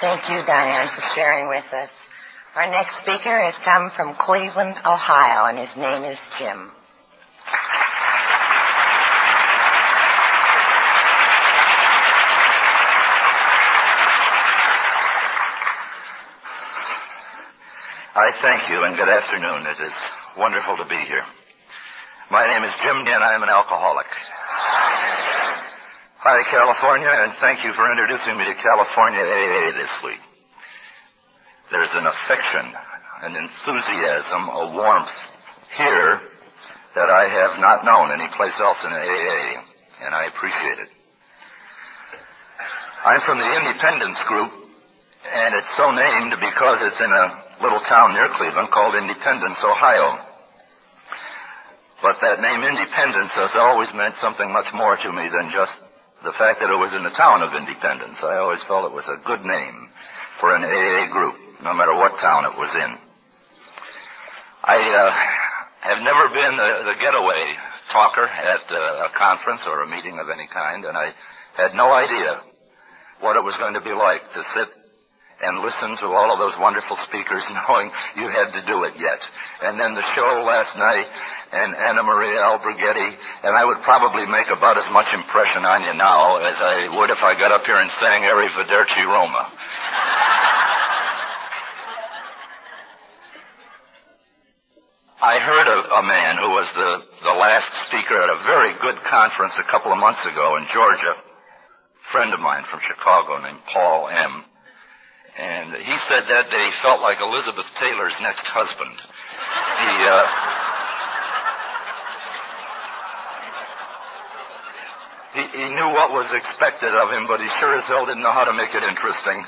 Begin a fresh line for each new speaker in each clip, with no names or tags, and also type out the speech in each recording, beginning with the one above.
Thank you, Diane, for sharing with us. Our next speaker has come from Cleveland, Ohio, and his name is Tim.
I thank you and good afternoon. It is wonderful to be here. My name is Jim and I am an alcoholic. Hi, California, and thank you for introducing me to California AA this week. There's an affection, an enthusiasm, a warmth here that I have not known anyplace else in AA, and I appreciate it. I'm from the Independence Group, and it's so named because it's in a little town near Cleveland called Independence, Ohio. But that name Independence has always meant something much more to me than just the fact that it was in the town of Independence. I always felt it was a good name for an AA group, no matter what town it was in. I uh, have never been the, the getaway talker at uh, a conference or a meeting of any kind, and I had no idea what it was going to be like to sit and listen to all of those wonderful speakers knowing you had to do it yet. And then the show last night and Anna Maria Alberghetti, and I would probably make about as much impression on you now as I would if I got up here and sang Arrivederci Roma. I heard a, a man who was the, the last speaker at a very good conference a couple of months ago in Georgia, a friend of mine from Chicago named Paul M. And he said that day he felt like Elizabeth Taylor's next husband. He, uh, he, he knew what was expected of him, but he sure as hell didn't know how to make it interesting.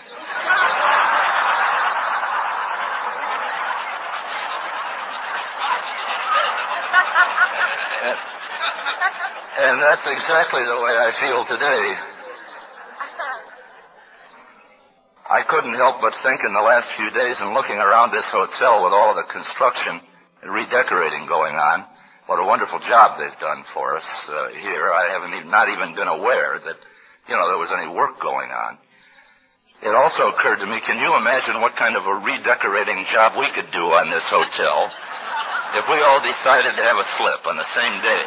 and, and that's exactly the way I feel today. I couldn't help but think in the last few days and looking around this hotel with all the construction and redecorating going on, what a wonderful job they've done for us uh, here. I haven't even, not even been aware that, you know, there was any work going on. It also occurred to me, can you imagine what kind of a redecorating job we could do on this hotel if we all decided to have a slip on the same day?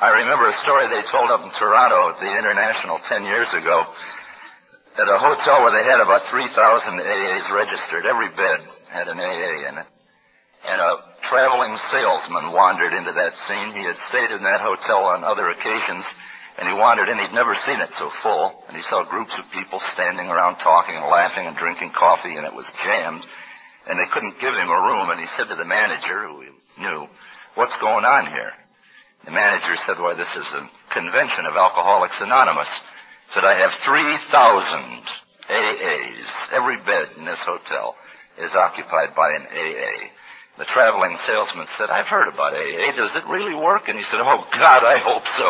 I remember a story they told up in Toronto at the International 10 years ago at a hotel where they had about 3,000 AAs registered. Every bed had an AA in it. And a traveling salesman wandered into that scene. He had stayed in that hotel on other occasions, and he wandered in. He'd never seen it so full, and he saw groups of people standing around talking and laughing and drinking coffee, and it was jammed. And they couldn't give him a room, and he said to the manager, who he knew, what's going on here? The manager said, why, this is a convention of Alcoholics Anonymous. Said, I have 3,000 AAs. Every bed in this hotel is occupied by an AA. The traveling salesman said, I've heard about AA. Does it really work? And he said, oh God, I hope so.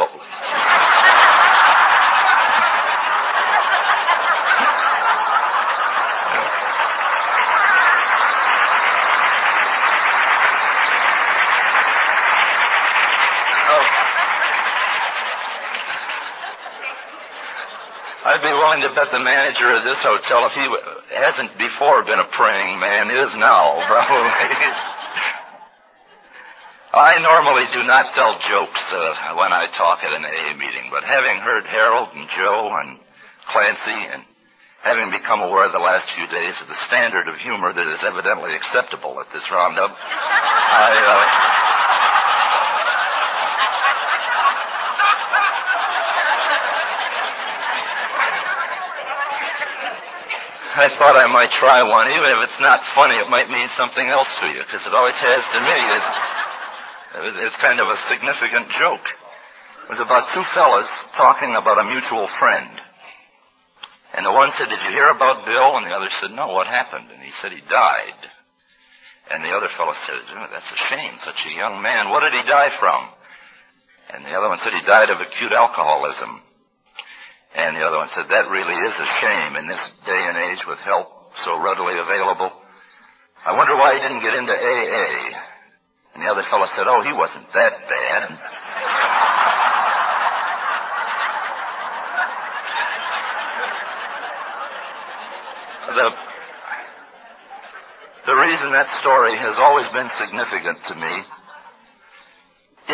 I'd be willing to bet the manager of this hotel, if he hasn't before been a praying man, is now, probably. I normally do not tell jokes uh, when I talk at an AA meeting, but having heard Harold and Joe and Clancy and having become aware the last few days of the standard of humor that is evidently acceptable at this roundup, I, uh, I thought I might try one. Even if it's not funny, it might mean something else to you, because it always has to me. It's, it's kind of a significant joke. It was about two fellas talking about a mutual friend. And the one said, Did you hear about Bill? And the other said, No, what happened? And he said, He died. And the other fellow said, oh, That's a shame, such a young man. What did he die from? And the other one said, He died of acute alcoholism. And the other one said, that really is a shame in this day and age with help so readily available. I wonder why he didn't get into AA. And the other fellow said, oh, he wasn't that bad. the, the reason that story has always been significant to me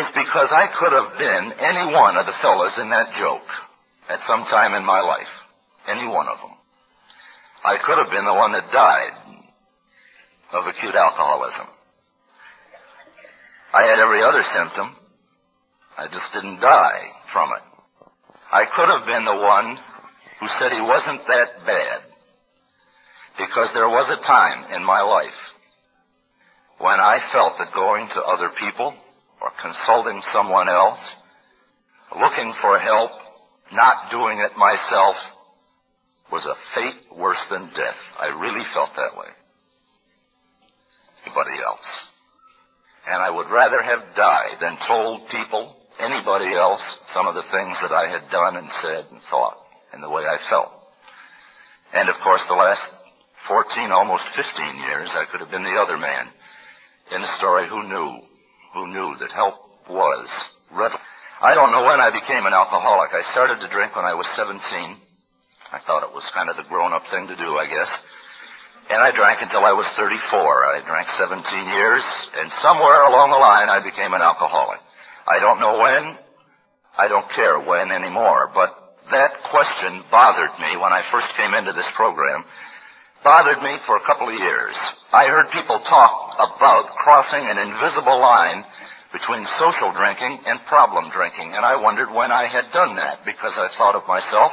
is because I could have been any one of the fellows in that joke at some time in my life. Any one of them. I could have been the one that died of acute alcoholism. I had every other symptom. I just didn't die from it. I could have been the one who said he wasn't that bad because there was a time in my life when I felt that going to other people or consulting someone else, looking for help, not doing it myself, was a fate worse than death. I really felt that way. Anybody else. And I would rather have died than told people, anybody else, some of the things that I had done and said and thought and the way I felt. And of course, the last 14, almost 15 years, I could have been the other man in the story who knew, who knew that help was readily. I don't know when I became an alcoholic. I started to drink when I was 17. I thought it was kind of the grown-up thing to do, I guess. And I drank until I was 34. I drank 17 years, and somewhere along the line I became an alcoholic. I don't know when. I don't care when anymore, but that question bothered me when I first came into this program. Bothered me for a couple of years. I heard people talk about crossing an invisible line between social drinking and problem drinking, and I wondered when I had done that because I thought of myself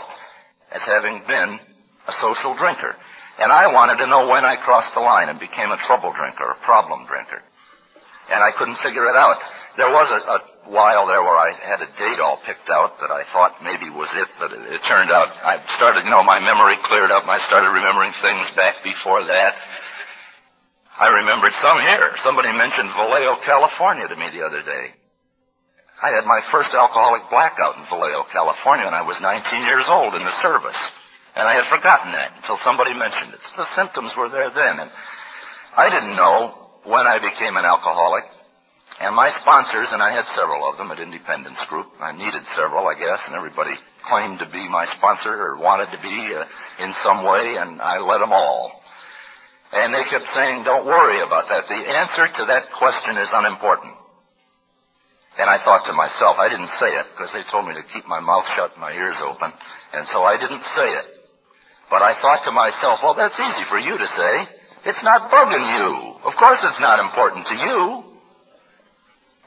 as having been a social drinker. And I wanted to know when I crossed the line and became a trouble drinker, a problem drinker. And I couldn't figure it out. There was a, a while there where I had a date all picked out that I thought maybe was it, but it, it turned out I started, you know, my memory cleared up and I started remembering things back before that. I remembered some here. Somebody mentioned Vallejo, California to me the other day. I had my first alcoholic blackout in Vallejo, California when I was 19 years old in the service. And I had forgotten that until somebody mentioned it. The symptoms were there then. And I didn't know when I became an alcoholic and my sponsors, and I had several of them at Independence Group. I needed several, I guess, and everybody claimed to be my sponsor or wanted to be uh, in some way, and I let them all. And they kept saying, don't worry about that. The answer to that question is unimportant. And I thought to myself, I didn't say it because they told me to keep my mouth shut and my ears open, and so I didn't say it. But I thought to myself, well, that's easy for you to say. It's not bugging you. Of course it's not important to you.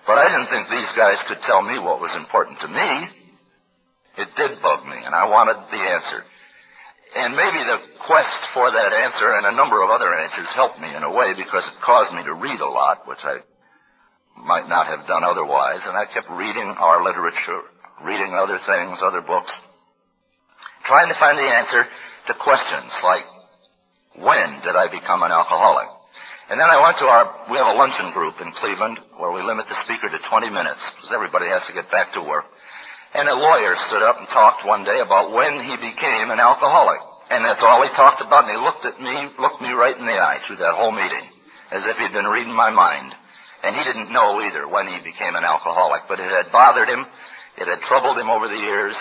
But I didn't think these guys could tell me what was important to me. It did bug me, and I wanted the answer. And maybe the quest for that answer and a number of other answers helped me in a way because it caused me to read a lot, which I might not have done otherwise. And I kept reading our literature, reading other things, other books, trying to find the answer to questions like, when did I become an alcoholic? And then I went to our, we have a luncheon group in Cleveland where we limit the speaker to 20 minutes because everybody has to get back to work. And a lawyer stood up and talked one day about when he became an alcoholic. And that's all he talked about. And he looked at me, looked me right in the eye through that whole meeting as if he'd been reading my mind. And he didn't know either when he became an alcoholic, but it had bothered him. It had troubled him over the years.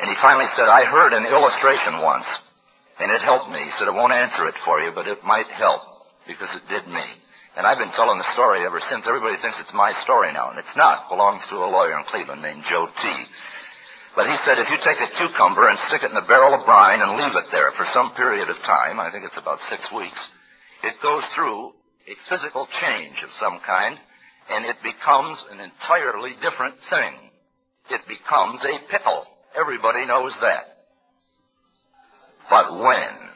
And he finally said, I heard an illustration once, and it helped me. He said, I won't answer it for you, but it might help because it did me. And I've been telling the story ever since. Everybody thinks it's my story now, and it's not. It belongs to a lawyer in Cleveland named Joe T. But he said if you take a cucumber and stick it in a barrel of brine and leave it there for some period of time, I think it's about six weeks, it goes through a physical change of some kind, and it becomes an entirely different thing. It becomes a pickle. Everybody knows that. But when?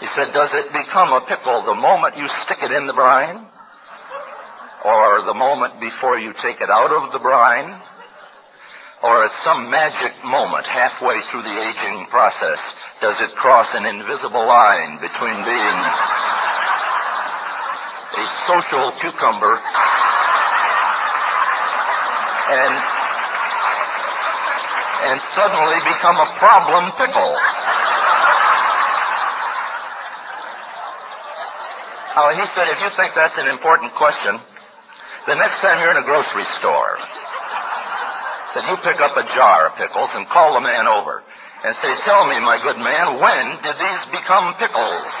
He said, does it become a pickle the moment you stick it in the brine? Or the moment before you take it out of the brine? Or at some magic moment halfway through the aging process, does it cross an invisible line between being a social cucumber and, and suddenly become a problem pickle? Oh, he said, if you think that's an important question, the next time you're in a grocery store, Said, you pick up a jar of pickles and call the man over and say, tell me, my good man, when did these become pickles?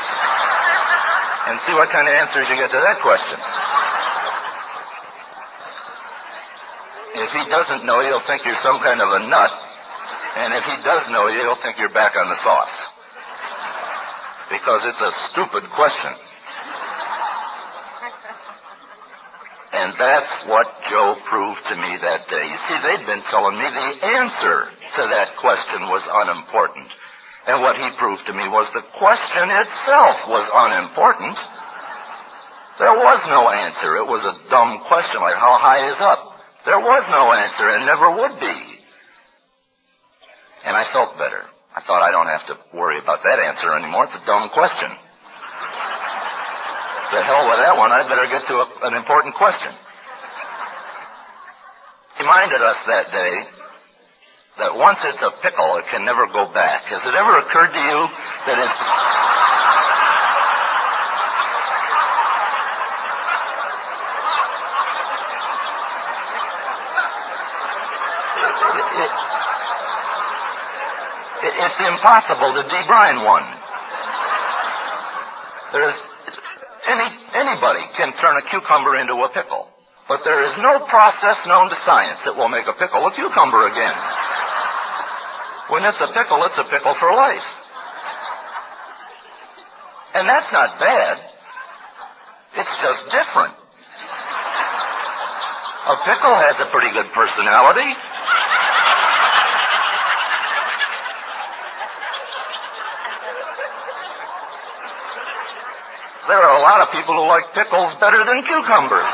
And see what kind of answers you get to that question. If he doesn't know he'll think you're some kind of a nut. And if he does know he'll think you're back on the sauce. Because it's a stupid question. And that's what Joe proved to me that day. You see, they'd been telling me the answer to that question was unimportant. And what he proved to me was the question itself was unimportant. There was no answer. It was a dumb question like how high is up? There was no answer and never would be. And I felt better. I thought I don't have to worry about that answer anymore. It's a dumb question. The hell with that one. I'd better get to a, an important question. He reminded us that day that once it's a pickle, it can never go back. Has it ever occurred to you that it's it's impossible to debrine one. There's any anybody can turn a cucumber into a pickle, but there is no process known to science that will make a pickle a cucumber again. When it's a pickle, it's a pickle for life. And that's not bad. It's just different. A pickle has a pretty good personality. There are a lot of people who like pickles better than cucumbers.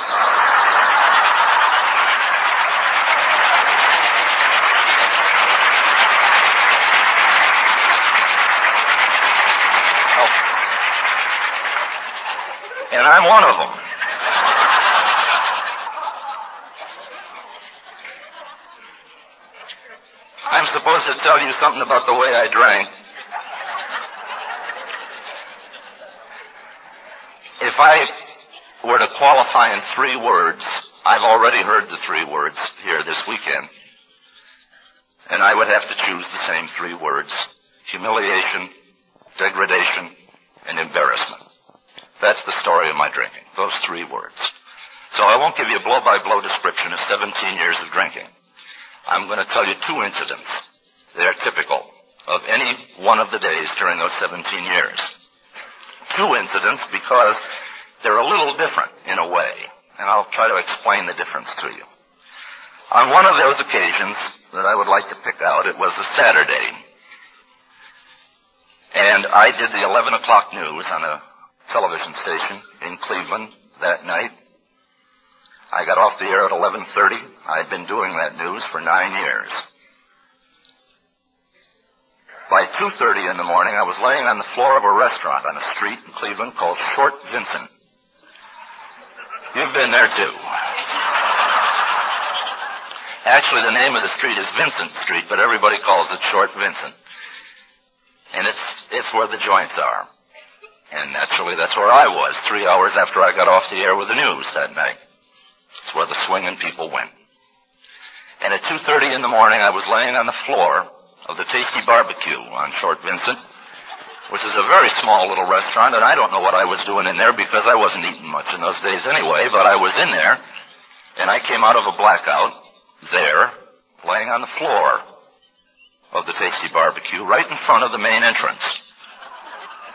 And I'm one of them. I'm supposed to tell you something about the way I drank. If I were to qualify in three words, I've already heard the three words here this weekend. And I would have to choose the same three words. Humiliation, degradation, and embarrassment. That's the story of my drinking. Those three words. So I won't give you a blow-by-blow description of 17 years of drinking. I'm going to tell you two incidents. They're typical of any one of the days during those 17 years. Two incidents because they're a little different in a way, and I'll try to explain the difference to you. On one of those occasions that I would like to pick out, it was a Saturday, and I did the 11 o'clock news on a television station in Cleveland that night. I got off the air at 11:30. I'd been doing that news for nine years. By 2.30 in the morning, I was laying on the floor of a restaurant on a street in Cleveland called Short Vincent. Been there too. Actually, the name of the street is Vincent Street, but everybody calls it Short Vincent. And it's, it's where the joints are. And naturally, that's where I was three hours after I got off the air with the news that night. It's where the swinging people went. And at 2.30 in the morning, I was laying on the floor of the Tasty Barbecue on Short Vincent, which is a very small little restaurant, and I don't know what I was doing in there because I wasn't eating much in those days anyway, but I was in there, and I came out of a blackout there, laying on the floor of the Tasty Barbecue, right in front of the main entrance,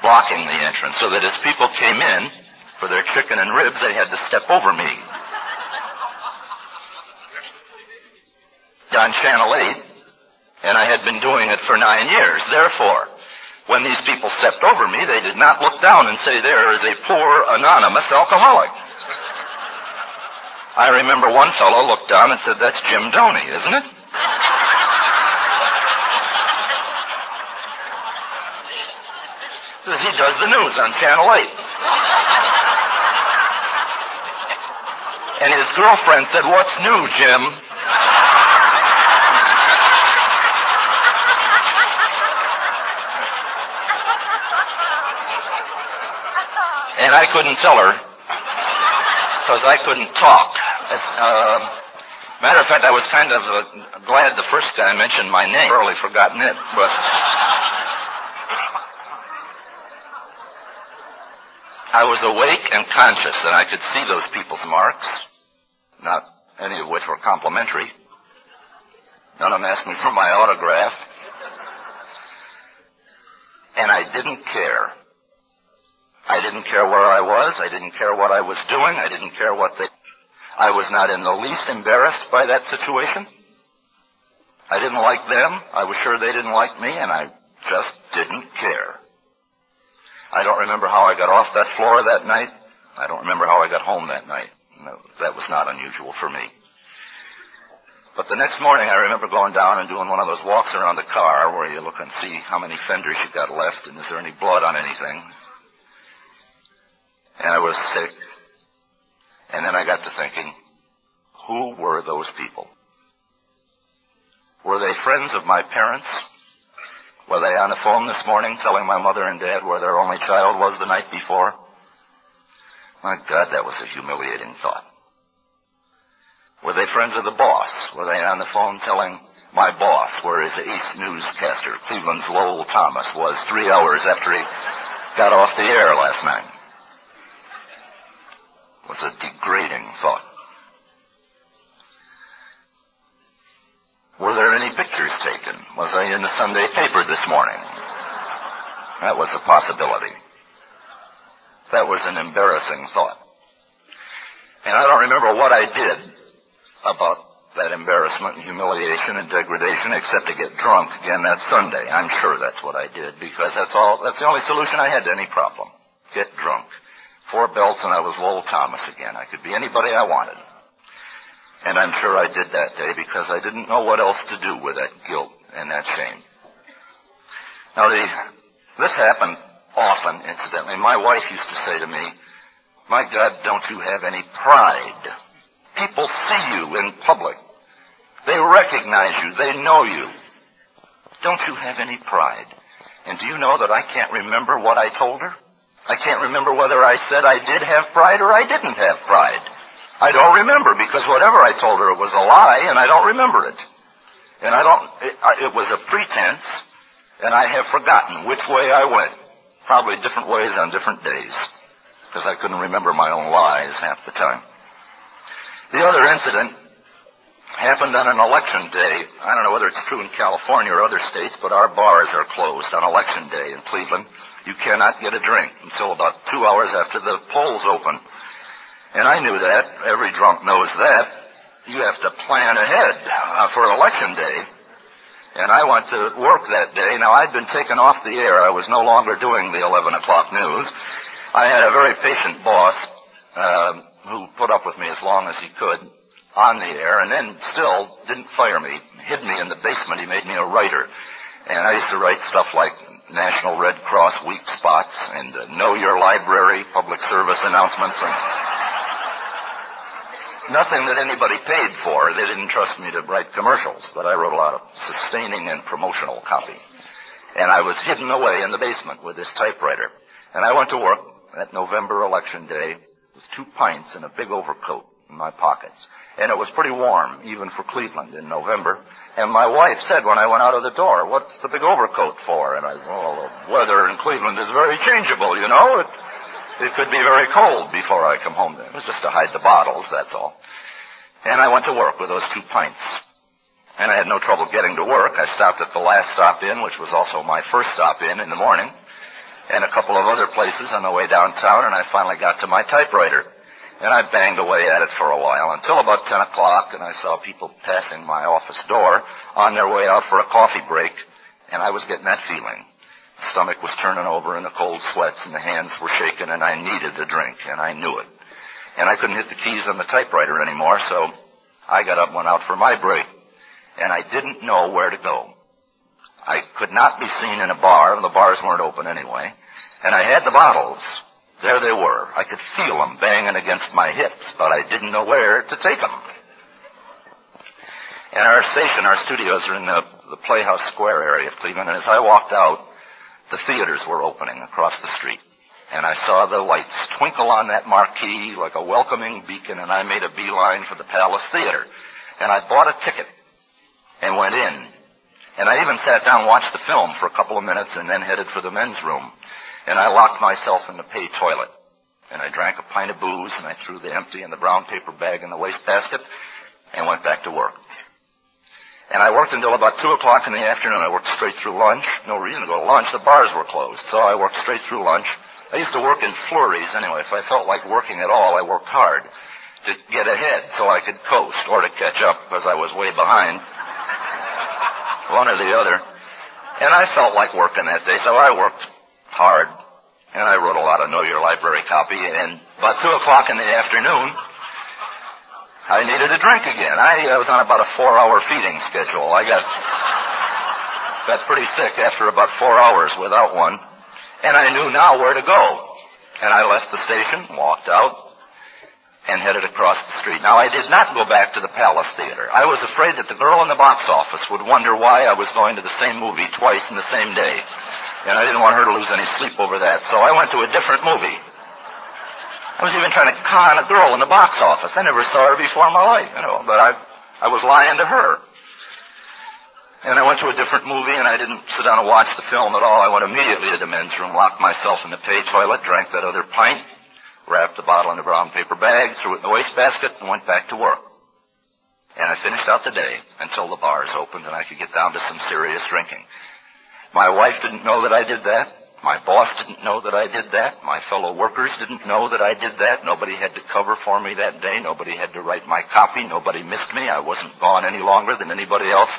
blocking the entrance, so that as people came in for their chicken and ribs, they had to step over me. On Channel 8, and I had been doing it for nine years. Therefore, when these people stepped over me, they did not look down and say, there is a poor, anonymous alcoholic. I remember one fellow looked down and said, that's Jim Doney, isn't it? Says he does the news on Channel 8. And his girlfriend said, what's new, Jim? And I couldn't tell her because I couldn't talk. Uh, Matter of fact, I was kind of uh, glad the first guy mentioned my name. Early forgotten it, but I was awake and conscious and I could see those people's marks, not any of which were complimentary. None of them asked me for my autograph. And I didn't care. I didn't care where I was. I didn't care what I was doing. I didn't care what they... I was not in the least embarrassed by that situation. I didn't like them. I was sure they didn't like me, and I just didn't care. I don't remember how I got off that floor that night. I don't remember how I got home that night. No, that was not unusual for me. But the next morning, I remember going down and doing one of those walks around the car where you look and see how many fenders you've got left and is there any blood on anything. And I was sick. And then I got to thinking, who were those people? Were they friends of my parents? Were they on the phone this morning telling my mother and dad where their only child was the night before? My God, that was a humiliating thought. Were they friends of the boss? Were they on the phone telling my boss where his ace newscaster, Cleveland's Lowell Thomas, was three hours after he got off the air last night? Was a degrading thought. Were there any pictures taken? Was I in the Sunday paper this morning? That was a possibility. That was an embarrassing thought. And I don't remember what I did about that embarrassment and humiliation and degradation except to get drunk again that Sunday. I'm sure that's what I did because that's all, that's the only solution I had to any problem. Get drunk. Four belts and I was Lowell Thomas again. I could be anybody I wanted. And I'm sure I did that day because I didn't know what else to do with that guilt and that shame. Now the, this happened often, incidentally. My wife used to say to me, my God, don't you have any pride? People see you in public. They recognize you. They know you. Don't you have any pride? And do you know that I can't remember what I told her? I can't remember whether I said I did have pride or I didn't have pride. I don't remember because whatever I told her was a lie and I don't remember it. And I don't, it, it was a pretense and I have forgotten which way I went. Probably different ways on different days because I couldn't remember my own lies half the time. The other incident happened on an election day. I don't know whether it's true in California or other states, but our bars are closed on election day in Cleveland. You cannot get a drink until about two hours after the polls open. And I knew that. Every drunk knows that. You have to plan ahead uh, for election day. And I went to work that day. Now, I'd been taken off the air. I was no longer doing the 11 o'clock news. I had a very patient boss. Uh, who put up with me as long as he could on the air and then still didn't fire me, hid me in the basement. He made me a writer. And I used to write stuff like National Red Cross weak spots and uh, Know Your Library public service announcements and nothing that anybody paid for. They didn't trust me to write commercials, but I wrote a lot of sustaining and promotional copy. And I was hidden away in the basement with this typewriter. And I went to work that November election day with two pints and a big overcoat my pockets. And it was pretty warm, even for Cleveland in November. And my wife said when I went out of the door, what's the big overcoat for? And I said, well, the weather in Cleveland is very changeable, you know. It, it could be very cold before I come home. It was just to hide the bottles, that's all. And I went to work with those two pints. And I had no trouble getting to work. I stopped at the last stop in, which was also my first stop in in the morning and a couple of other places on the way downtown, and I finally got to my typewriter. And I banged away at it for a while until about 10 o'clock, and I saw people passing my office door on their way out for a coffee break, and I was getting that feeling. The stomach was turning over in the cold sweats, and the hands were shaking, and I needed a drink, and I knew it. And I couldn't hit the keys on the typewriter anymore, so I got up and went out for my break. And I didn't know where to go. I could not be seen in a bar, and the bars weren't open anyway. And I had the bottles. There they were. I could feel them banging against my hips, but I didn't know where to take them. And our station, our studios are in the, the Playhouse Square area of Cleveland, and as I walked out, the theaters were opening across the street. And I saw the lights twinkle on that marquee like a welcoming beacon, and I made a beeline for the Palace Theater. And I bought a ticket and went in. And I even sat down watched the film for a couple of minutes and then headed for the men's room. And I locked myself in the pay toilet. And I drank a pint of booze and I threw the empty and the brown paper bag in the wastebasket and went back to work. And I worked until about 2 o'clock in the afternoon. I worked straight through lunch. No reason to go to lunch. The bars were closed. So I worked straight through lunch. I used to work in flurries anyway. If I felt like working at all, I worked hard to get ahead so I could coast or to catch up because I was way behind. One or the other. And I felt like working that day, so I worked hard. And I wrote a lot of Know Your Library copy. And about 2 o'clock in the afternoon, I needed a drink again. I, I was on about a four-hour feeding schedule. I got got pretty sick after about four hours without one, and I knew now where to go. And I left the station, walked out, and headed across the street. Now, I did not go back to the Palace Theater. I was afraid that the girl in the box office would wonder why I was going to the same movie twice in the same day. And I didn't want her to lose any sleep over that, so I went to a different movie. I was even trying to con a girl in the box office. I never saw her before in my life, you know, but I, I was lying to her. And I went to a different movie and I didn't sit down and watch the film at all. I went immediately to the men's room, locked myself in the pay toilet, drank that other pint, wrapped the bottle in a brown paper bag, threw it in the wastebasket, and went back to work. And I finished out the day until the bars opened and I could get down to some serious drinking. My wife didn't know that I did that. My boss didn't know that I did that. My fellow workers didn't know that I did that. Nobody had to cover for me that day. Nobody had to write my copy. Nobody missed me. I wasn't gone any longer than anybody else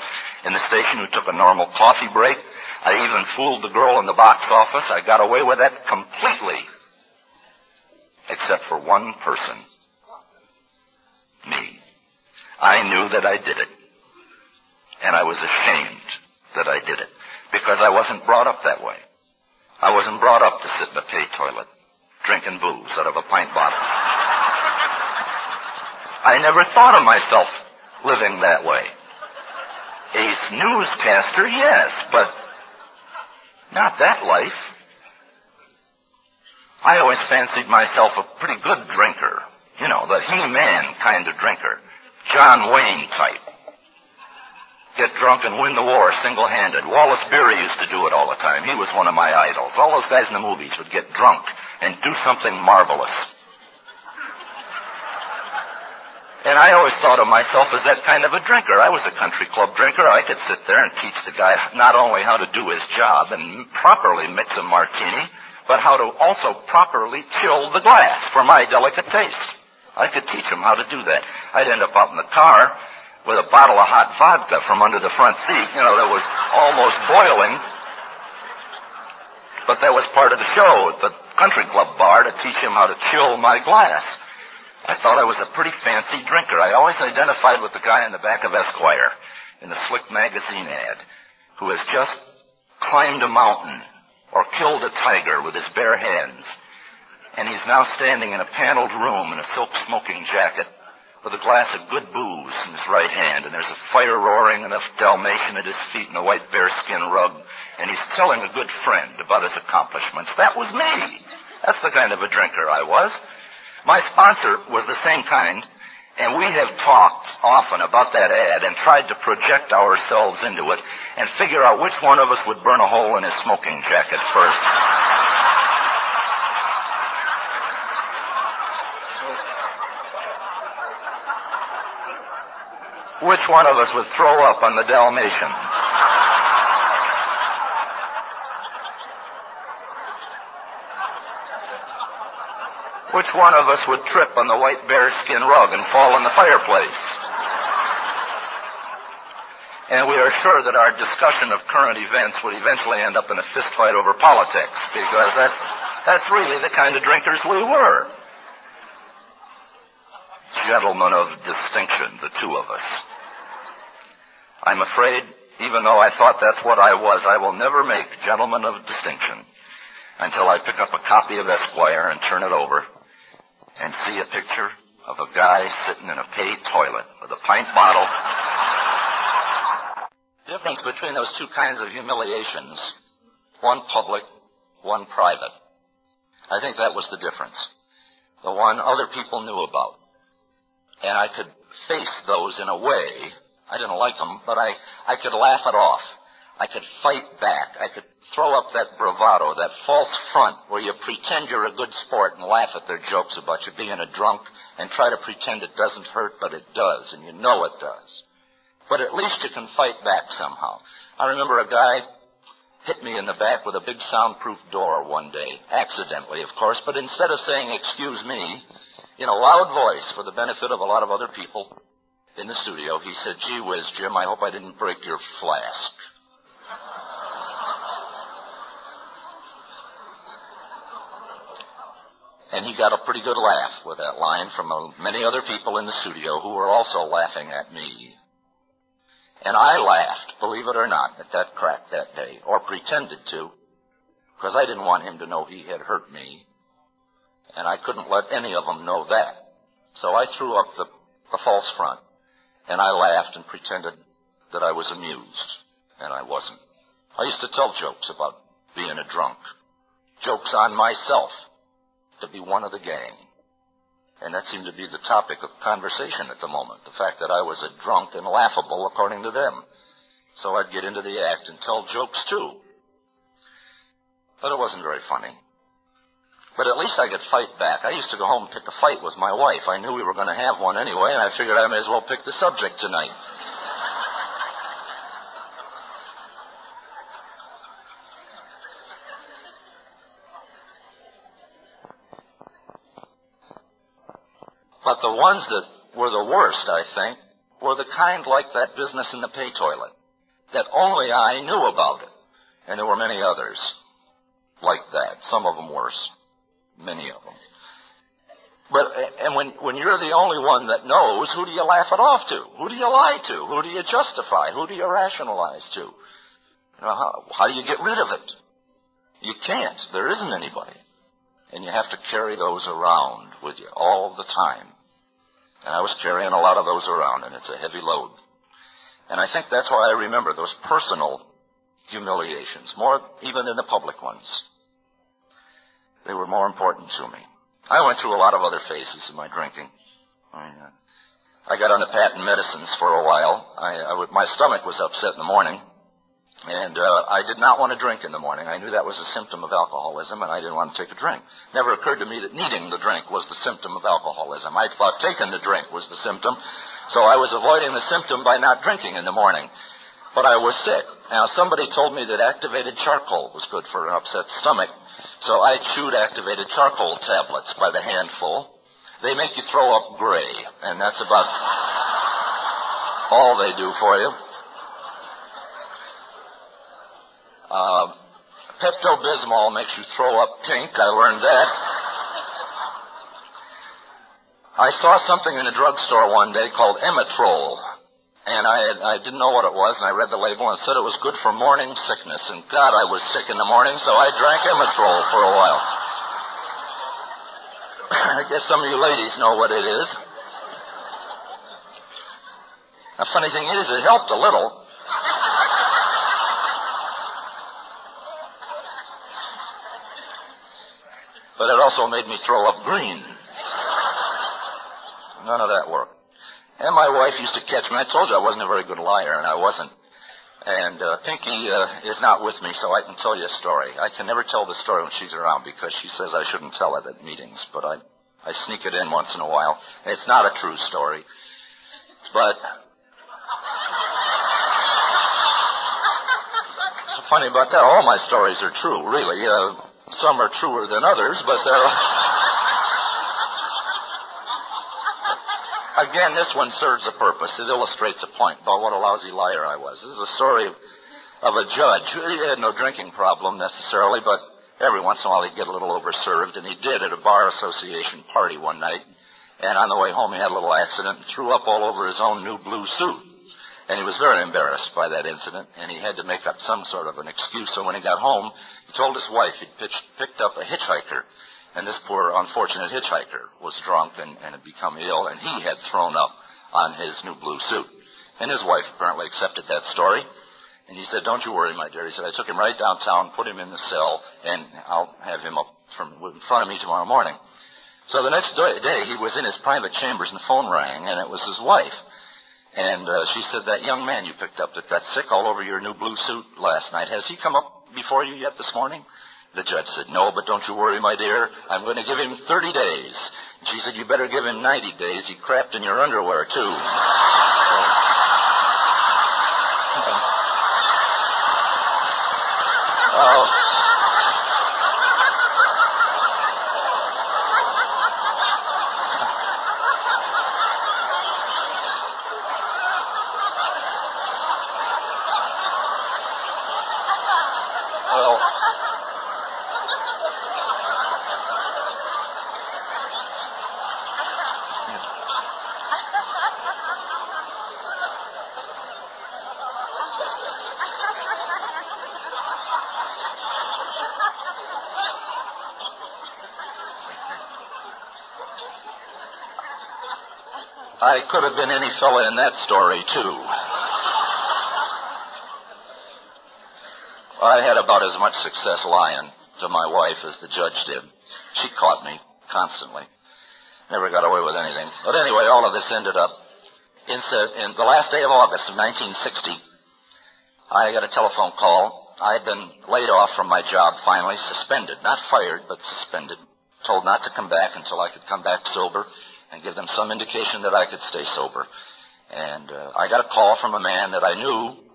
in the station who took a normal coffee break. I even fooled the girl in the box office. I got away with that completely. Except for one person. Me. I knew that I did it. And I was ashamed that I did it. Because I wasn't brought up that way. I wasn't brought up to sit in a pay toilet, drinking booze out of a pint bottle. I never thought of myself living that way. A newscaster, yes, but not that life. I always fancied myself a pretty good drinker. You know, the He-Man kind of drinker. John Wayne type get drunk and win the war single-handed. Wallace Beery used to do it all the time. He was one of my idols. All those guys in the movies would get drunk and do something marvelous. And I always thought of myself as that kind of a drinker. I was a country club drinker. I could sit there and teach the guy not only how to do his job and properly mix a martini, but how to also properly chill the glass for my delicate taste. I could teach him how to do that. I'd end up out in the car with a bottle of hot vodka from under the front seat, you know, that was almost boiling. But that was part of the show at the country club bar to teach him how to chill my glass. I thought I was a pretty fancy drinker. I always identified with the guy in the back of Esquire in the Slick magazine ad who has just climbed a mountain or killed a tiger with his bare hands. And he's now standing in a paneled room in a silk smoking jacket with a glass of good booze in his right hand, and there's a fire roaring and a Dalmatian at his feet and a white bearskin rug, and he's telling a good friend about his accomplishments. That was me. That's the kind of a drinker I was. My sponsor was the same kind, and we have talked often about that ad and tried to project ourselves into it and figure out which one of us would burn a hole in his smoking jacket first. Which one of us would throw up on the Dalmatian? Which one of us would trip on the white bearskin rug and fall in the fireplace? And we are sure that our discussion of current events would eventually end up in a fistfight over politics, because that's, that's really the kind of drinkers we were. Gentlemen of distinction, the two of us. I'm afraid, even though I thought that's what I was, I will never make gentlemen of distinction until I pick up a copy of Esquire and turn it over and see a picture of a guy sitting in a paid toilet with a pint bottle. the Difference between those two kinds of humiliations, one public, one private. I think that was the difference. The one other people knew about. And I could face those in a way. I didn't like them, but I, I could laugh it off. I could fight back. I could throw up that bravado, that false front where you pretend you're a good sport and laugh at their jokes about you being a drunk and try to pretend it doesn't hurt, but it does, and you know it does. But at least you can fight back somehow. I remember a guy hit me in the back with a big soundproof door one day, accidentally, of course, but instead of saying, excuse me, in a loud voice for the benefit of a lot of other people in the studio, he said, gee whiz, Jim, I hope I didn't break your flask. And he got a pretty good laugh with that line from uh, many other people in the studio who were also laughing at me. And I laughed, believe it or not, at that crack that day, or pretended to, because I didn't want him to know he had hurt me. And I couldn't let any of them know that. So I threw up the, the false front, and I laughed and pretended that I was amused, and I wasn't. I used to tell jokes about being a drunk. Jokes on myself to be one of the gang. And that seemed to be the topic of conversation at the moment. The fact that I was a drunk and laughable according to them. So I'd get into the act and tell jokes too. But it wasn't very funny. But at least I could fight back. I used to go home and pick a fight with my wife. I knew we were going to have one anyway, and I figured I may as well pick the subject tonight. But the ones that were the worst, I think, were the kind like that business in the pay toilet. That only I knew about it. And there were many others like that. Some of them worse. Many of them. But, and when, when you're the only one that knows, who do you laugh it off to? Who do you lie to? Who do you justify? Who do you rationalize to? You know, how, how do you get rid of it? You can't. There isn't anybody. And you have to carry those around with you all the time. And I was carrying a lot of those around, and it's a heavy load. And I think that's why I remember those personal humiliations, more even than the public ones. They were more important to me. I went through a lot of other phases in my drinking. I, uh, I got on the patent medicines for a while. I, I would, my stomach was upset in the morning, and uh, I did not want to drink in the morning. I knew that was a symptom of alcoholism, and I didn't want to take a drink. Never occurred to me that needing the drink was the symptom of alcoholism. I thought taking the drink was the symptom, so I was avoiding the symptom by not drinking in the morning. But I was sick. Now, somebody told me that activated charcoal was good for an upset stomach, so I chewed activated charcoal tablets by the handful. They make you throw up gray, and that's about all they do for you. Uh, Pepto Bismol makes you throw up pink. I learned that. I saw something in a drugstore one day called Emetrol, and I, had, I didn't know what it was, and I read the label and said it was good for morning sickness. And God, I was sick in the morning, so I drank Emetrol for a while. I guess some of you ladies know what it is. The funny thing is, it helped a little. But it also made me throw up green. None of that worked. And my wife used to catch me. I told you I wasn't a very good liar, and I wasn't. And uh, Pinky uh, is not with me, so I can tell you a story. I can never tell the story when she's around because she says I shouldn't tell it at meetings, but I, I sneak it in once in a while. It's not a true story. But so funny about that. All my stories are true, really. Uh, some are truer than others, but they're. Again, this one serves a purpose. It illustrates a point about what a lousy liar I was. This is a story of, a judge. He had no drinking problem necessarily, but every once in a while he'd get a little overserved, and he did at a bar association party one night. And on the way home, he had a little accident and threw up all over his own new blue suit. And he was very embarrassed by that incident, and he had to make up some sort of an excuse. So when he got home, he told his wife he'd pitched, picked up a hitchhiker, and this poor unfortunate hitchhiker was drunk and, and had become ill, and he had thrown up on his new blue suit. And his wife apparently accepted that story. And he said, Don't you worry, my dear. He said, I took him right downtown, put him in the cell, and I'll have him up from in front of me tomorrow morning. So the next day, he was in his private chambers and the phone rang, and it was his wife. And uh, she said, That young man you picked up that got sick all over your new blue suit last night, has he come up before you yet this morning? The judge said, No, but don't you worry, my dear. I'm going to give him 30 days. And she said, You better give him 90 days. He crapped in your underwear, too. oh. Could have been any fella in that story, too. I had about as much success lying to my wife as the judge did. She caught me constantly. Never got away with anything. But anyway, all of this ended up in, in the last day of August of 1960. I got a telephone call. I had been laid off from my job finally, suspended. Not fired, but suspended. Told not to come back until I could come back sober and give them some indication that I could stay sober. And uh, I got a call from a man that I knew.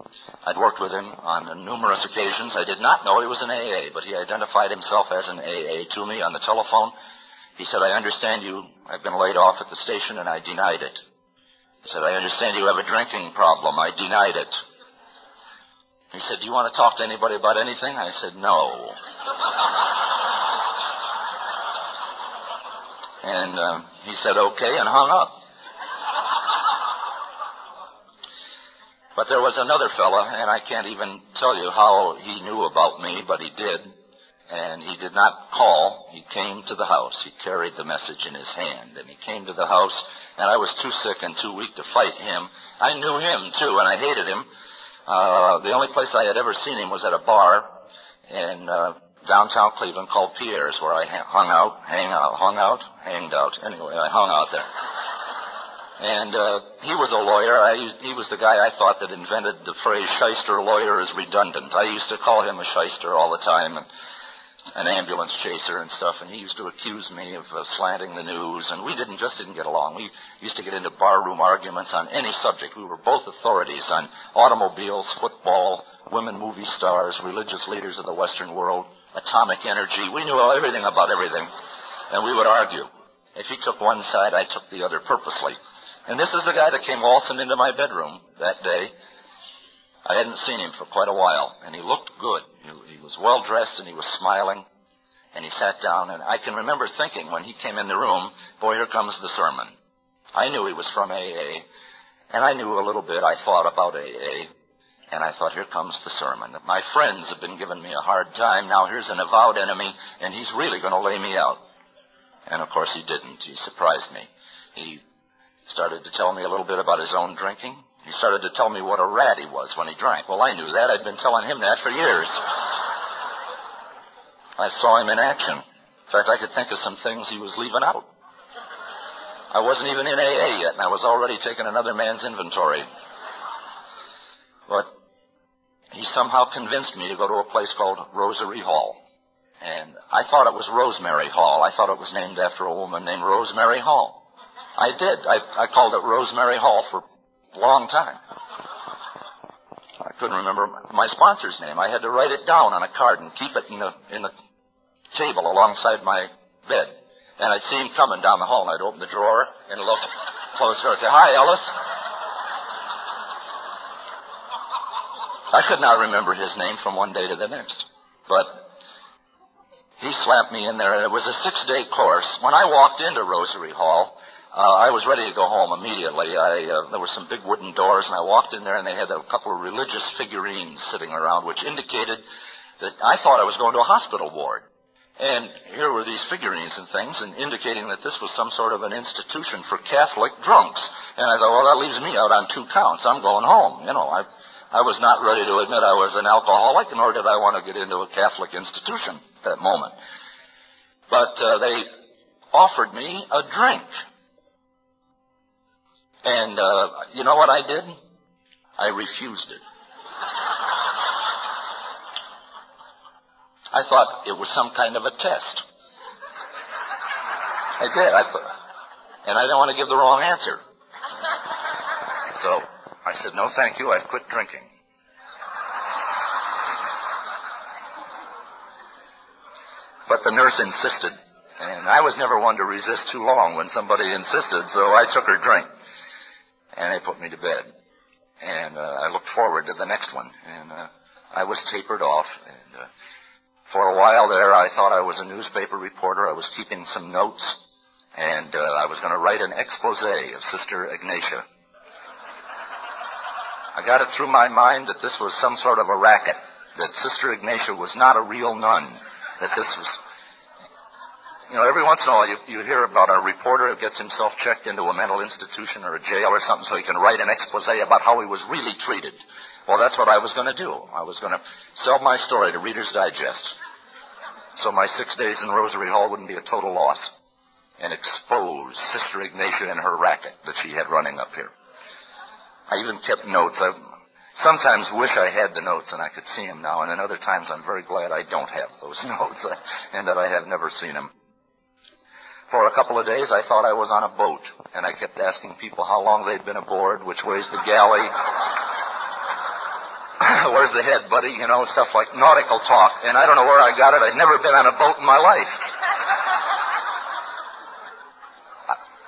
I'd worked with him on numerous occasions. I did not know he was an AA, but he identified himself as an AA to me on the telephone. He said, I understand you have been laid off at the station, and I denied it. He said, I understand you have a drinking problem. I denied it. He said, Do you want to talk to anybody about anything? I said, No. And uh, he said, okay, and hung up. But there was another fella, and I can't even tell you how he knew about me, but he did. And he did not call. He came to the house. He carried the message in his hand. And he came to the house, and I was too sick and too weak to fight him. I knew him, too, and I hated him. Uh, the only place I had ever seen him was at a bar and uh, downtown Cleveland called Pierre's, where I hung out, hang out, hung out, hanged out. Anyway, I hung out there. And uh, he was a lawyer. I used, he was the guy I thought that invented the phrase "shyster lawyer is redundant." I used to call him a shyster all the time, and an ambulance chaser and stuff. And he used to accuse me of uh, slanting the news. And we didn't just didn't get along. We used to get into barroom arguments on any subject. We were both authorities on automobiles, football, women movie stars, religious leaders of the Western world atomic energy. We knew everything about everything. And we would argue. If he took one side, I took the other purposely. And this is the guy that came waltzing into my bedroom that day. I hadn't seen him for quite a while, and he looked good. He, he was well dressed and he was smiling. And he sat down, and I can remember thinking when he came in the room, boy, here comes the sermon. I knew he was from AA, and I knew a little bit, I thought about AA, and I thought, here comes the sermon. My friends have been giving me a hard time. Now here's an avowed enemy, and he's really going to lay me out. And of course he didn't. He surprised me. He started to tell me a little bit about his own drinking. He started to tell me what a rat he was when he drank. Well, I knew that. I'd been telling him that for years. I saw him in action. In fact, I could think of some things he was leaving out. I wasn't even in AA yet, and I was already taking another man's inventory. But he somehow convinced me to go to a place called Rosary Hall. And I thought it was Rosemary Hall. I thought it was named after a woman named Rosemary Hall. I did. I, I called it Rosemary Hall for a long time. I couldn't remember my sponsor's name. I had to write it down on a card and keep it in the in the table alongside my bed. And I'd see him coming down the hall, and I'd open the drawer and look closer. I'd say, "Hi, Ellis." I could not remember his name from one day to the next. But he slapped me in there, and it was a six day course. When I walked into Rosary Hall, uh, I was ready to go home immediately. I, uh, there were some big wooden doors, and I walked in there, and they had a couple of religious figurines sitting around, which indicated that I thought I was going to a hospital ward. And here were these figurines and things, and indicating that this was some sort of an institution for Catholic drunks. And I thought, well, that leaves me out on two counts. I'm going home. You know, I I was not ready to admit I was an alcoholic, nor did I want to get into a Catholic institution at that moment. But uh, they offered me a drink. And uh, you know what I did? I refused it. I thought it was some kind of a test. I did. I thought, and I didn't want to give the wrong answer. So I said, no, thank you. I've quit drinking. But the nurse insisted, and I was never one to resist too long when somebody insisted, so I took her drink, and they put me to bed. And uh, I looked forward to the next one, and uh, I was tapered off, and uh, for a while there, I thought I was a newspaper reporter. I was keeping some notes, and uh, I was going to write an expose of Sister Ignatia. I got it through my mind that this was some sort of a racket, that Sister Ignatia was not a real nun, that this was. You know, every once in a while you, you hear about a reporter who gets himself checked into a mental institution or a jail or something so he can write an expose about how he was really treated. Well, that's what I was going to do. I was going to sell my story to Reader's Digest. So my six days in Rosary Hall wouldn't be a total loss. And expose Sister Ignatia and her racket that she had running up here. I even kept notes. I sometimes wish I had the notes and I could see them now, and then other times I'm very glad I don't have those notes and that I have never seen them. For a couple of days, I thought I was on a boat, and I kept asking people how long they'd been aboard, which way's the galley, Where's the head, buddy? You know, stuff like nautical talk. And I don't know where I got it. I'd never been on a boat in my life.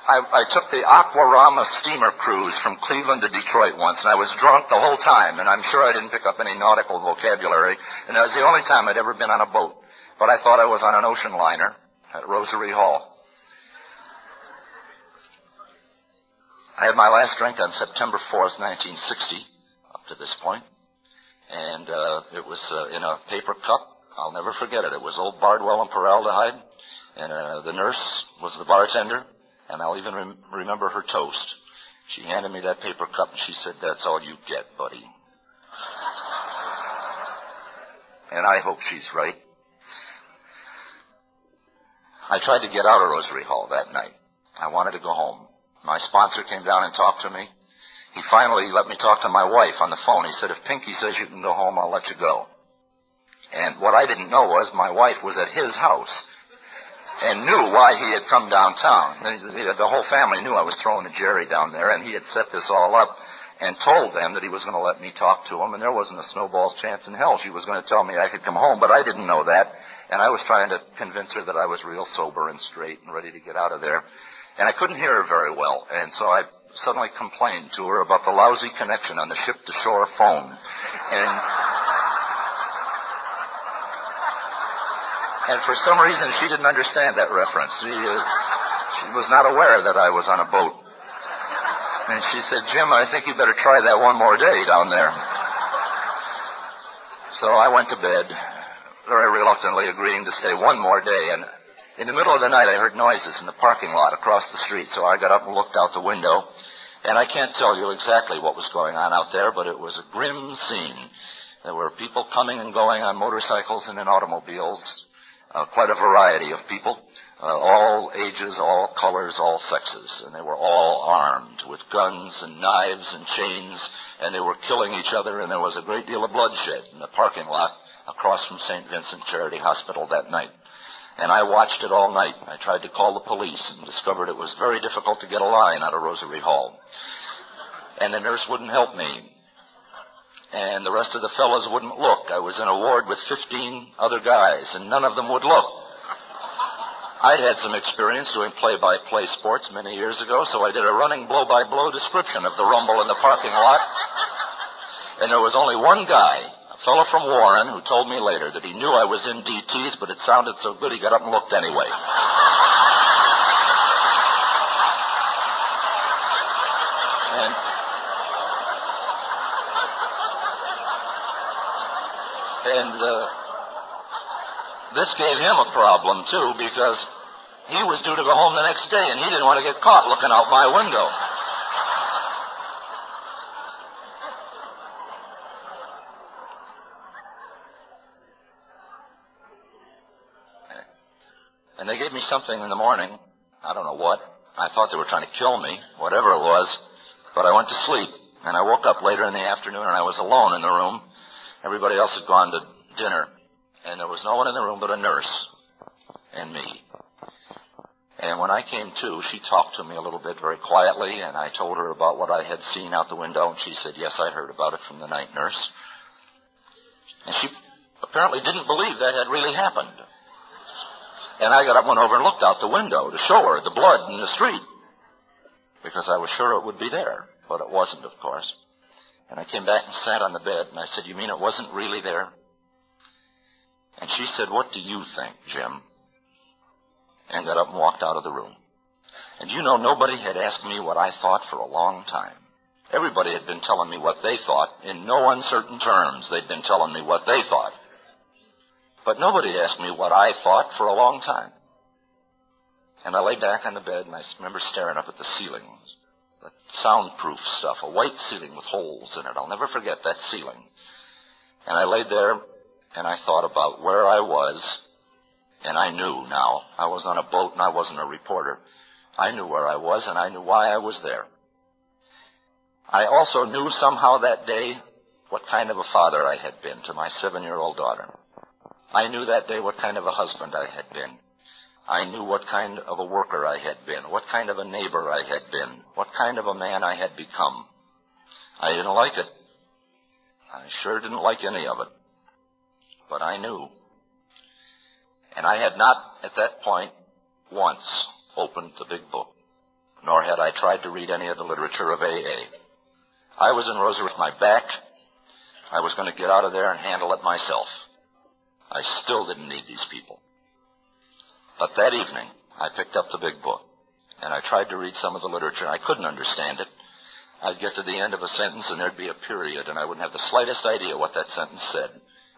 I, I took the Aquarama steamer cruise from Cleveland to Detroit once, and I was drunk the whole time, and I'm sure I didn't pick up any nautical vocabulary, and that was the only time I'd ever been on a boat. But I thought I was on an ocean liner at Rosary Hall. I had my last drink on September 4th, 1960, up to this point and uh, it was uh, in a paper cup. I'll never forget it. It was old Bardwell and Paraldehyde, and uh, the nurse was the bartender, and I'll even rem- remember her toast. She handed me that paper cup, and she said, "That's all you get, buddy." and I hope she's right. I tried to get out of Rosary Hall that night. I wanted to go home. My sponsor came down and talked to me. He finally let me talk to my wife on the phone. He said, if Pinky says you can go home, I'll let you go. And what I didn't know was my wife was at his house and knew why he had come downtown. The whole family knew I was throwing a Jerry down there, and he had set this all up and told them that he was going to let me talk to him, and there wasn't a snowball's chance in hell she was going to tell me I could come home, but I didn't know that, and I was trying to convince her that I was real sober and straight and ready to get out of there. And I couldn't hear her very well, and so I suddenly complained to her about the lousy connection on the ship to shore phone. And, and for some reason, she didn't understand that reference. She, uh, she was not aware that I was on a boat. And she said, Jim, I think you better try that one more day down there. So I went to bed, very reluctantly agreeing to stay one more day. And in the middle of the night, I heard noises in the parking lot across the street, so I got up and looked out the window. And I can't tell you exactly what was going on out there, but it was a grim scene. There were people coming and going on motorcycles and in automobiles, uh, quite a variety of people, uh, all ages, all colors, all sexes, and they were all armed with guns and knives and chains, and they were killing each other, and there was a great deal of bloodshed in the parking lot across from St. Vincent Charity Hospital that night. And I watched it all night. I tried to call the police and discovered it was very difficult to get a line out of Rosary Hall. And the nurse wouldn't help me. And the rest of the fellows wouldn't look. I was in a ward with 15 other guys, and none of them would look. I'd had some experience doing play-by-play sports many years ago, so I did a running blow-by-blow description of the rumble in the parking lot. And there was only one guy a fellow from Warren who told me later that he knew I was in DTs, but it sounded so good he got up and looked anyway. and and uh, this gave him a problem too because he was due to go home the next day and he didn't want to get caught looking out my window. And they gave me something in the morning I don't know what. I thought they were trying to kill me, whatever it was, but I went to sleep. And I woke up later in the afternoon and I was alone in the room. Everybody else had gone to dinner. And there was no one in the room but a nurse and me. And when I came to, she talked to me a little bit very quietly, and I told her about what I had seen out the window, and she said, Yes, I heard about it from the night nurse. And she apparently didn't believe that had really happened. And I got up, went over, and looked out the window to show her the blood in the street, because I was sure it would be there, but it wasn't, of course. And I came back and sat on the bed, and I said, You mean it wasn't really there? And she said, What do you think, Jim? and got up and walked out of the room. And you know, nobody had asked me what I thought for a long time. Everybody had been telling me what they thought. In no uncertain terms, they'd been telling me what they thought. But nobody asked me what I thought for a long time. And I lay back on the bed and I remember staring up at the ceiling. The soundproof stuff, a white ceiling with holes in it. I'll never forget that ceiling. And I laid there and I thought about where I was and I knew now. I was on a boat and I wasn't a reporter. I knew where I was and I knew why I was there. I also knew somehow that day what kind of a father I had been to my seven year old daughter. I knew that day what kind of a husband I had been. I knew what kind of a worker I had been, what kind of a neighbor I had been, what kind of a man I had become. I didn't like it. I sure didn't like any of it. But I knew. And I had not, at that point, once opened the big book, nor had I tried to read any of the literature of AA. I was in Rosa with my back. I was going to get out of there and handle it myself. I still didn't need these people. But that evening, I picked up the big book, and I tried to read some of the literature. and I couldn't understand it. I'd get to the end of a sentence, and there'd be a period, and I wouldn't have the slightest idea what that sentence said.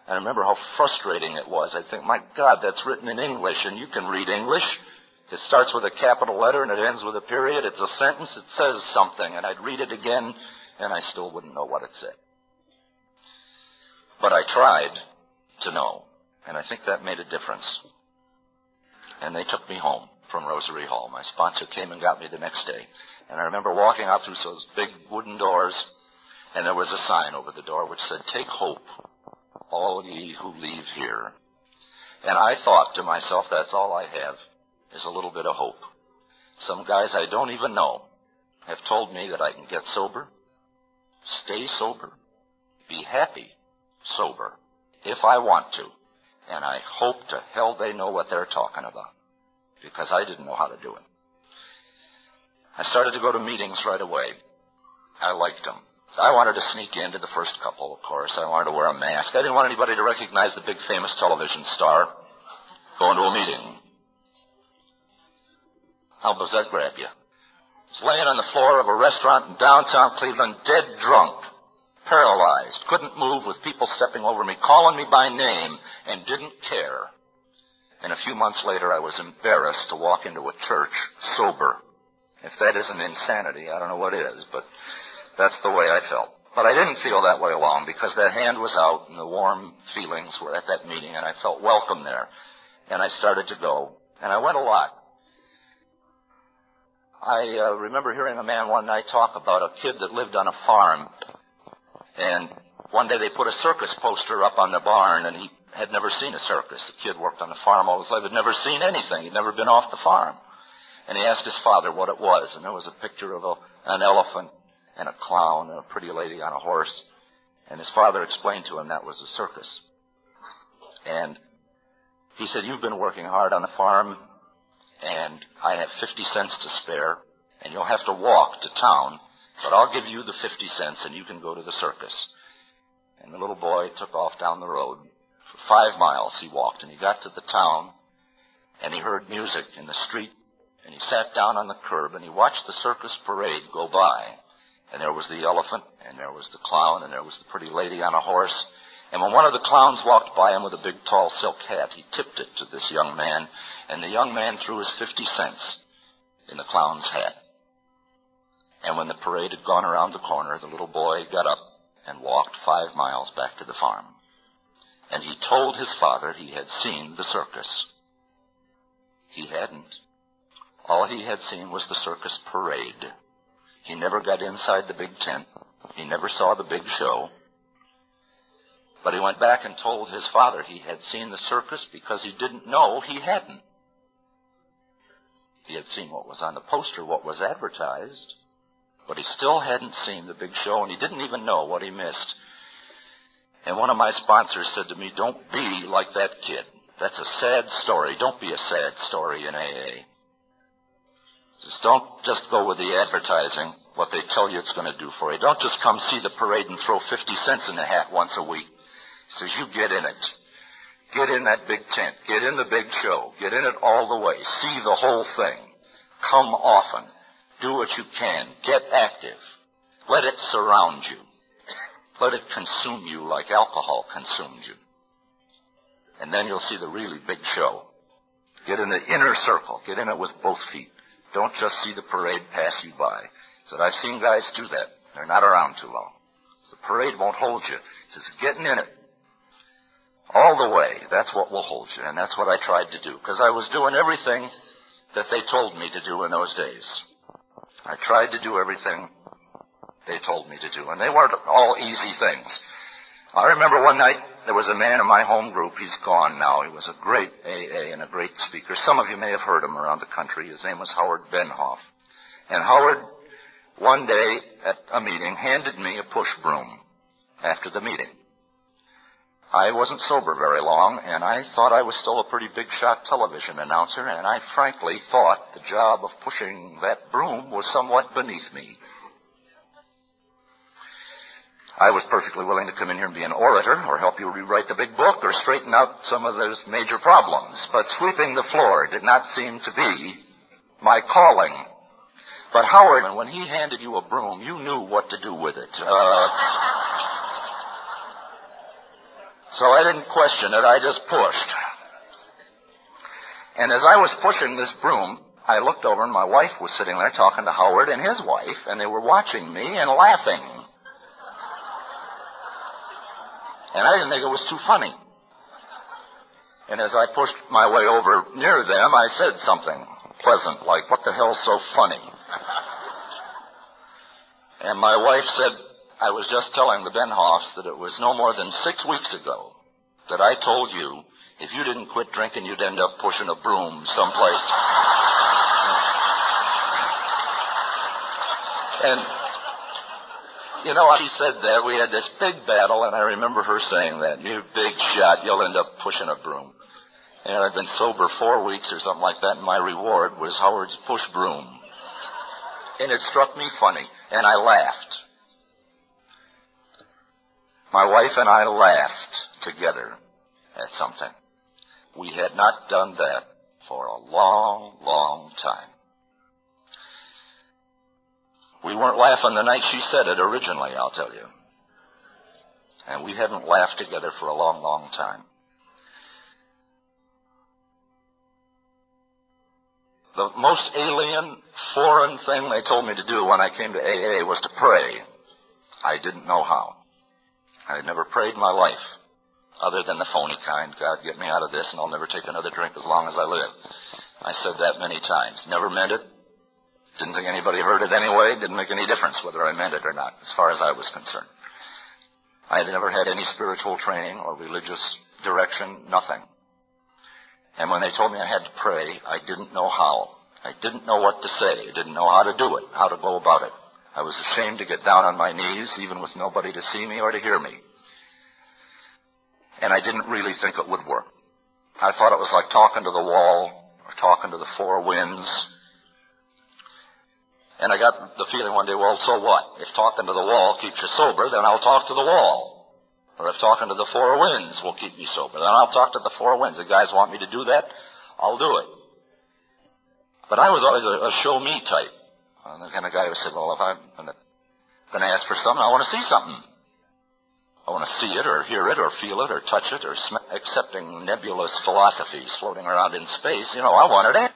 And I remember how frustrating it was. I'd think, my God, that's written in English, and you can read English. It starts with a capital letter and it ends with a period. It's a sentence. It says something, and I'd read it again, and I still wouldn't know what it said. But I tried to know, and I think that made a difference. And they took me home from Rosary Hall. My sponsor came and got me the next day. And I remember walking out through those big wooden doors, and there was a sign over the door which said, Take hope all ye who leave here. And I thought to myself, that's all I have, is a little bit of hope. Some guys I don't even know have told me that I can get sober, stay sober, be happy sober, if I want to. And I hope to hell they know what they're talking about, because I didn't know how to do it. I started to go to meetings right away. I liked them. I wanted to sneak into the first couple, of course. I wanted to wear a mask. I didn't want anybody to recognize the big famous television star going to a meeting. How does that grab you? Was laying on the floor of a restaurant in downtown Cleveland, dead drunk, paralyzed, couldn't move with people stepping over me, calling me by name, and didn't care. And a few months later, I was embarrassed to walk into a church sober. If that isn't insanity, I don't know what is, but that's the way I felt. But I didn't feel that way long because that hand was out and the warm feelings were at that meeting and I felt welcome there. And I started to go. And I went a lot. I uh, remember hearing a man one night talk about a kid that lived on a farm. And one day they put a circus poster up on the barn and he had never seen a circus. The kid worked on the farm all his life, had never seen anything. He'd never been off the farm. And he asked his father what it was. And there was a picture of a, an elephant and a clown and a pretty lady on a horse. And his father explained to him that was a circus. And he said, You've been working hard on the farm, and I have 50 cents to spare, and you'll have to walk to town, but I'll give you the 50 cents and you can go to the circus. And the little boy took off down the road. For five miles he walked, and he got to the town, and he heard music in the street, and he sat down on the curb, and he watched the circus parade go by. And there was the elephant, and there was the clown, and there was the pretty lady on a horse. And when one of the clowns walked by him with a big tall silk hat, he tipped it to this young man, and the young man threw his fifty cents in the clown's hat. And when the parade had gone around the corner, the little boy got up and walked five miles back to the farm. And he told his father he had seen the circus. He hadn't. All he had seen was the circus parade. He never got inside the big tent. He never saw the big show. But he went back and told his father he had seen the circus because he didn't know he hadn't. He had seen what was on the poster, what was advertised, but he still hadn't seen the big show and he didn't even know what he missed. And one of my sponsors said to me, don't be like that kid. That's a sad story. Don't be a sad story in AA. Just don't just go with the advertising, what they tell you it's going to do for you. Don't just come see the parade and throw 50 cents in the hat once a week. He says, you get in it. Get in that big tent. Get in the big show. Get in it all the way. See the whole thing. Come often. Do what you can. Get active. Let it surround you. Let it consume you like alcohol consumed you. And then you'll see the really big show. Get in the inner circle. Get in it with both feet. Don't just see the parade pass you by. Said, I've seen guys do that. They're not around too long. The parade won't hold you. It's says, getting in it. All the way. That's what will hold you. And that's what I tried to do. Because I was doing everything that they told me to do in those days. I tried to do everything they told me to do. And they weren't all easy things. I remember one night there was a man in my home group. He's gone now. He was a great AA and a great speaker. Some of you may have heard him around the country. His name was Howard Benhoff. And Howard, one day at a meeting, handed me a push broom after the meeting. I wasn't sober very long, and I thought I was still a pretty big shot television announcer, and I frankly thought the job of pushing that broom was somewhat beneath me. I was perfectly willing to come in here and be an orator or help you rewrite the big book or straighten out some of those major problems. But sweeping the floor did not seem to be my calling. But Howard, when he handed you a broom, you knew what to do with it. Uh, so I didn't question it, I just pushed. And as I was pushing this broom, I looked over and my wife was sitting there talking to Howard and his wife, and they were watching me and laughing. And I didn't think it was too funny. And as I pushed my way over near them, I said something pleasant, like, what the hell's so funny? and my wife said, I was just telling the Benhoffs that it was no more than six weeks ago that I told you if you didn't quit drinking, you'd end up pushing a broom someplace. and, you know, she said that. We had this big battle, and I remember her saying that. You big shot, you'll end up pushing a broom. And I'd been sober four weeks or something like that, and my reward was Howard's push broom. And it struck me funny, and I laughed. My wife and I laughed together at something. We had not done that for a long, long time. We weren't laughing the night she said it originally, I'll tell you. And we hadn't laughed together for a long, long time. The most alien, foreign thing they told me to do when I came to AA was to pray. I didn't know how. I had never prayed in my life, other than the phony kind. God, get me out of this, and I'll never take another drink as long as I live. I said that many times. Never meant it. Didn't think anybody heard it anyway. Didn't make any difference whether I meant it or not, as far as I was concerned. I had never had any spiritual training or religious direction, nothing. And when they told me I had to pray, I didn't know how. I didn't know what to say. I didn't know how to do it, how to go about it. I was ashamed to get down on my knees, even with nobody to see me or to hear me. And I didn't really think it would work. I thought it was like talking to the wall or talking to the four winds. And I got the feeling one day, well, so what? If talking to the wall keeps you sober, then I'll talk to the wall. Or if talking to the four winds will keep me sober, then I'll talk to the four winds. The guys want me to do that, I'll do it. But I was always a, a show me type. I'm the kind of guy who said, well, if I'm going to ask for something, I want to see something. I want to see it or hear it or feel it or touch it or sm- accepting nebulous philosophies floating around in space. You know, I wanted it.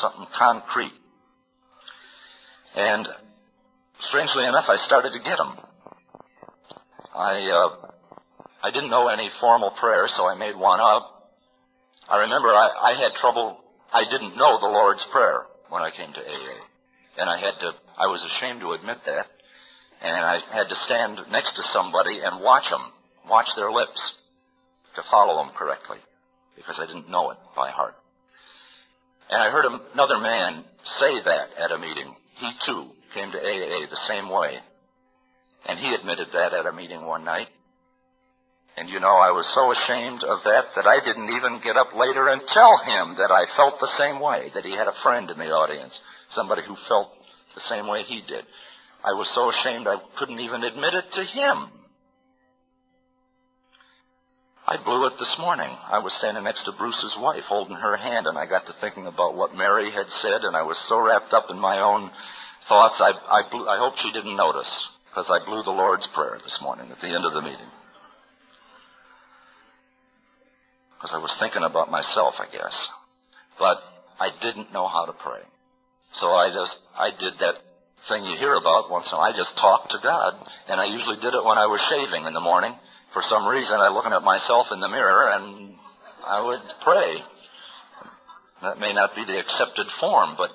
Something concrete. And strangely enough, I started to get them. I, uh, I didn't know any formal prayer, so I made one up. I remember I, I had trouble, I didn't know the Lord's Prayer. when I came to AA. And I had to, I was ashamed to admit that. And I had to stand next to somebody and watch them, watch their lips to follow them correctly because I didn't know it by heart. And I heard another man say that at a meeting. He too came to AA the same way. And he admitted that at a meeting one night. And you know, I was so ashamed of that that I didn't even get up later and tell him that I felt the same way, that he had a friend in the audience, somebody who felt the same way he did. I was so ashamed I couldn't even admit it to him. I blew it this morning. I was standing next to Bruce's wife, holding her hand, and I got to thinking about what Mary had said, and I was so wrapped up in my own thoughts. I, I, blew, I hope she didn't notice, because I blew the Lord's Prayer this morning at the end of the meeting. because I was thinking about myself, I guess. But I didn't know how to pray. So I just, I did that thing you hear about once in a while. I just talked to God. And I usually did it when I was shaving in the morning. For some reason, I looking at myself in the mirror and I would pray. That may not be the accepted form, but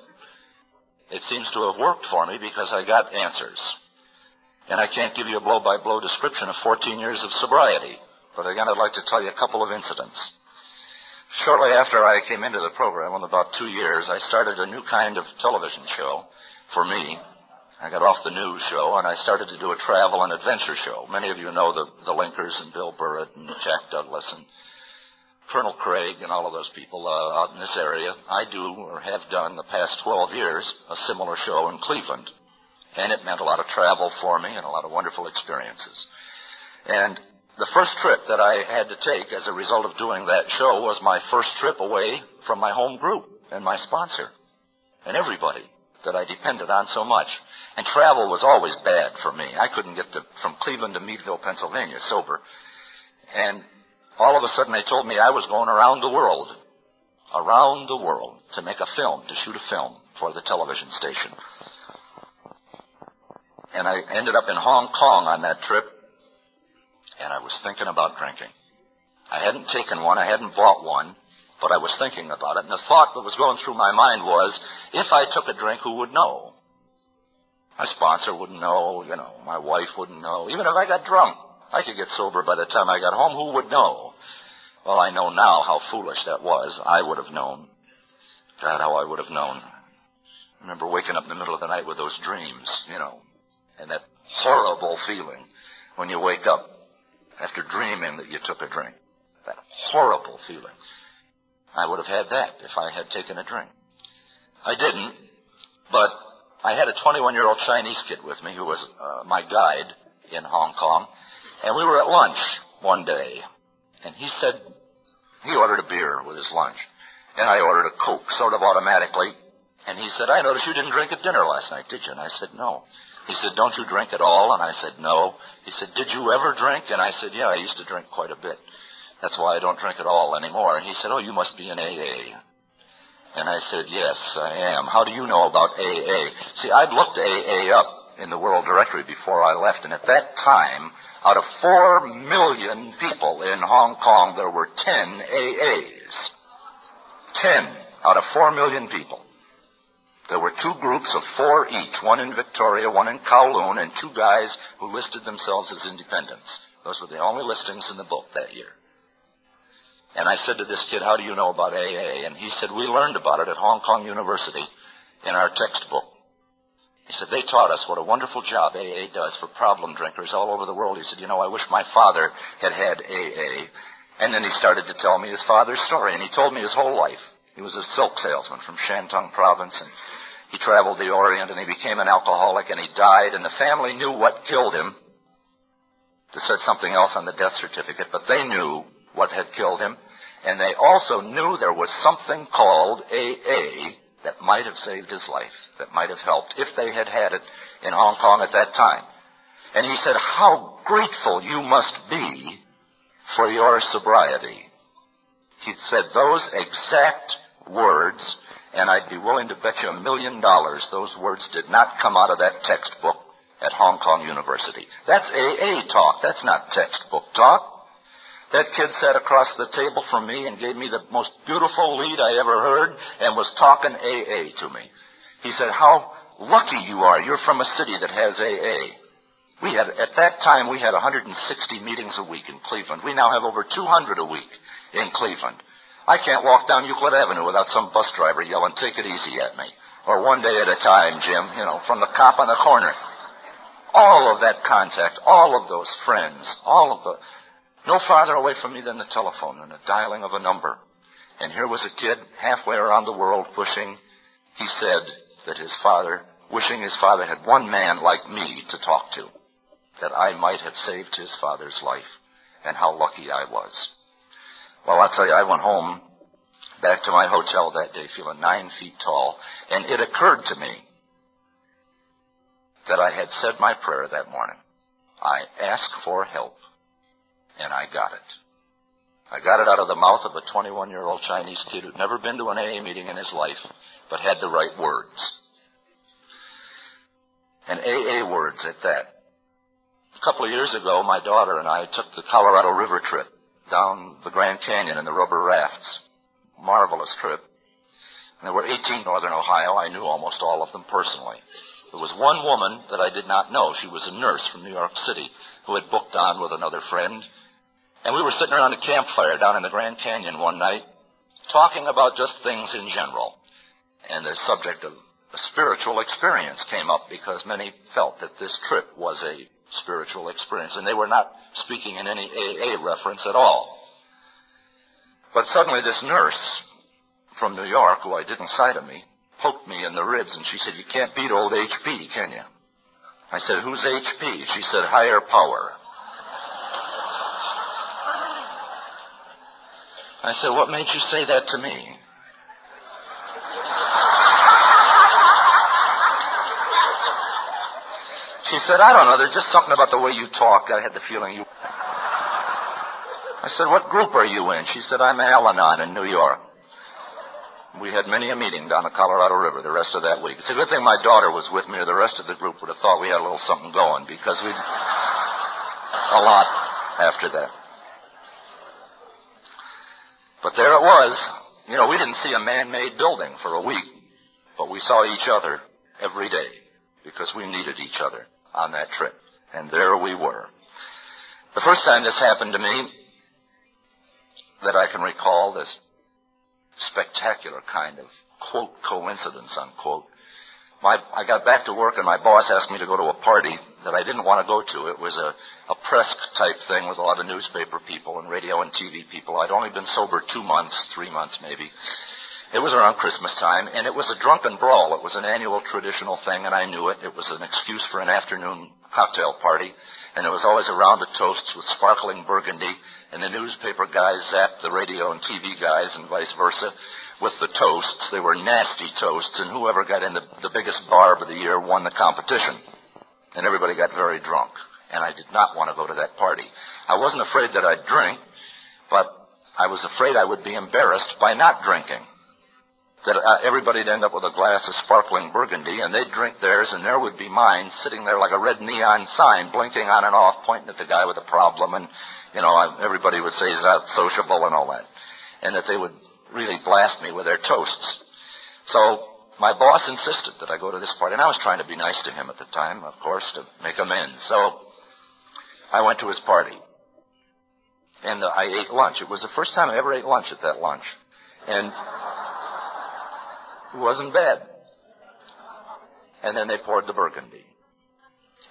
it seems to have worked for me because I got answers. And I can't give you a blow by blow description of 14 years of sobriety. But again, I'd like to tell you a couple of incidents. Shortly after I came into the program, in about two years, I started a new kind of television show for me. I got off the news show and I started to do a travel and adventure show. Many of you know the, the Linkers and Bill Burrud and Jack Douglas and Colonel Craig and all of those people uh, out in this area. I do or have done the past 12 years a similar show in Cleveland. And it meant a lot of travel for me and a lot of wonderful experiences. And the first trip that I had to take as a result of doing that show was my first trip away from my home group and my sponsor and everybody that I depended on so much. And travel was always bad for me. I couldn't get to, from Cleveland to Meadville, Pennsylvania sober. And all of a sudden they told me I was going around the world, around the world to make a film, to shoot a film for the television station. And I ended up in Hong Kong on that trip and I was thinking about drinking. I hadn't taken one, I hadn't bought one, but I was thinking about it, and the thought that was going through my mind was, if I took a drink, who would know? My sponsor wouldn't know, you know, my wife wouldn't know. Even if I got drunk, I could get sober by the time I got home, who would know? Well, I know now how foolish that was. I would have known. God, how I would have known. I remember waking up in the middle of the night with those dreams, you know, and that horrible feeling when you wake up after dreaming that you took a drink. That horrible feeling. I would have had that if I had taken a drink. I didn't, but I had a 21 year old Chinese kid with me who was uh, my guide in Hong Kong, and we were at lunch one day, and he said he ordered a beer with his lunch, and I ordered a Coke sort of automatically, and he said, I noticed you didn't drink at dinner last night, did you? And I said, no. He said, Don't you drink at all? And I said, No. He said, Did you ever drink? And I said, Yeah, I used to drink quite a bit. That's why I don't drink at all anymore. And he said, Oh, you must be in AA. And I said, Yes, I am. How do you know about AA? See, I'd looked AA up in the World Directory before I left, and at that time, out of four million people in Hong Kong, there were ten AAs. Ten out of four million people. There were two groups of four each, one in Victoria, one in Kowloon, and two guys who listed themselves as independents. Those were the only listings in the book that year. And I said to this kid, How do you know about AA? And he said, We learned about it at Hong Kong University in our textbook. He said, They taught us what a wonderful job AA does for problem drinkers all over the world. He said, You know, I wish my father had had AA. And then he started to tell me his father's story, and he told me his whole life. He was a silk salesman from Shantung province, and he traveled the Orient and he became an alcoholic and he died and the family knew what killed him. They said something else on the death certificate, but they knew what had killed him. And they also knew there was something called AA that might have saved his life, that might have helped if they had had it in Hong Kong at that time. And he said, how grateful you must be for your sobriety. He said those exact words and I'd be willing to bet you a million dollars those words did not come out of that textbook at Hong Kong University. That's AA talk. That's not textbook talk. That kid sat across the table from me and gave me the most beautiful lead I ever heard and was talking AA to me. He said, how lucky you are. You're from a city that has AA. We had, at that time, we had 160 meetings a week in Cleveland. We now have over 200 a week in Cleveland. I can't walk down Euclid Avenue without some bus driver yelling, take it easy at me. Or one day at a time, Jim, you know, from the cop on the corner. All of that contact, all of those friends, all of the, no farther away from me than the telephone and the dialing of a number. And here was a kid halfway around the world wishing, he said, that his father, wishing his father had one man like me to talk to, that I might have saved his father's life, and how lucky I was. Well, I'll tell you, I went home back to my hotel that day feeling nine feet tall, and it occurred to me that I had said my prayer that morning. I asked for help, and I got it. I got it out of the mouth of a 21 year old Chinese kid who'd never been to an AA meeting in his life, but had the right words. And AA words at that. A couple of years ago, my daughter and I took the Colorado River trip down the Grand Canyon in the rubber rafts. Marvelous trip. And there were 18 Northern Ohio. I knew almost all of them personally. There was one woman that I did not know. She was a nurse from New York City who had booked on with another friend. And we were sitting around a campfire down in the Grand Canyon one night talking about just things in general. And the subject of a spiritual experience came up because many felt that this trip was a spiritual experience. And they were not speaking in any AA reference at all. But suddenly this nurse from New York, who I didn't sight of me, poked me in the ribs and she said, You can't beat old HP, can you? I said, Who's HP? She said, Higher power. I said, What made you say that to me? She said, I don't know. There's just something about the way you talk. I had the feeling you. I said, What group are you in? She said, I'm Al Anon in New York. We had many a meeting down the Colorado River the rest of that week. It's a good thing my daughter was with me, or the rest of the group would have thought we had a little something going because we a lot after that. But there it was. You know, we didn't see a man-made building for a week, but we saw each other every day because we needed each other on that trip. And there we were. The first time this happened to me that I can recall, this spectacular kind of quote coincidence unquote. My, I got back to work and my boss asked me to go to a party that I didn't want to go to. It was a, a press type thing with a lot of newspaper people and radio and TV people. I'd only been sober two months, three months maybe. It was around Christmas time and it was a drunken brawl. It was an annual traditional thing and I knew it. It was an excuse for an afternoon cocktail party and it was always a round of toasts with sparkling burgundy and the newspaper guys zapped the radio and TV guys and vice versa with the toasts. They were nasty toasts, and whoever got in the, the biggest barb of the year won the competition. And everybody got very drunk. And I did not want to go to that party. I wasn't afraid that I'd drink, but I was afraid I would be embarrassed by not drinking. That uh, everybody'd end up with a glass of sparkling burgundy, and they'd drink theirs, and there would be mine sitting there like a red neon sign, blinking on and off, pointing at the guy with the problem, and you know, everybody would say he's not sociable and all that. And that they would really blast me with their toasts. So my boss insisted that I go to this party, and I was trying to be nice to him at the time, of course, to make amends. So I went to his party. And I ate lunch. It was the first time I ever ate lunch at that lunch. And it wasn't bad. And then they poured the burgundy.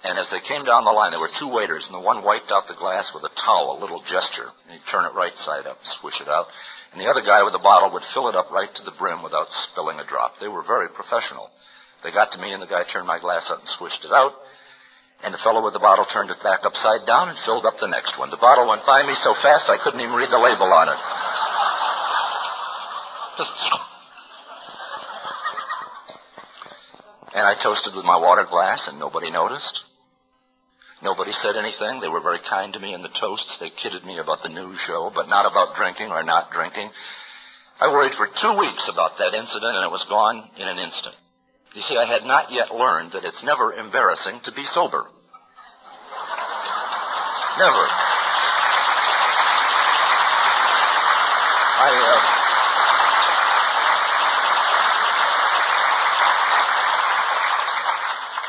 And as they came down the line, there were two waiters, and the one wiped out the glass with a towel, a little gesture. And he'd turn it right side up, swish it out. And the other guy with the bottle would fill it up right to the brim without spilling a drop. They were very professional. They got to me, and the guy turned my glass up and swished it out. And the fellow with the bottle turned it back upside down and filled up the next one. The bottle went by me so fast I couldn't even read the label on it. Just. And I toasted with my water glass, and nobody noticed. Nobody said anything. They were very kind to me in the toasts. They kidded me about the news show, but not about drinking or not drinking. I worried for two weeks about that incident, and it was gone in an instant. You see, I had not yet learned that it's never embarrassing to be sober. Never. I, uh,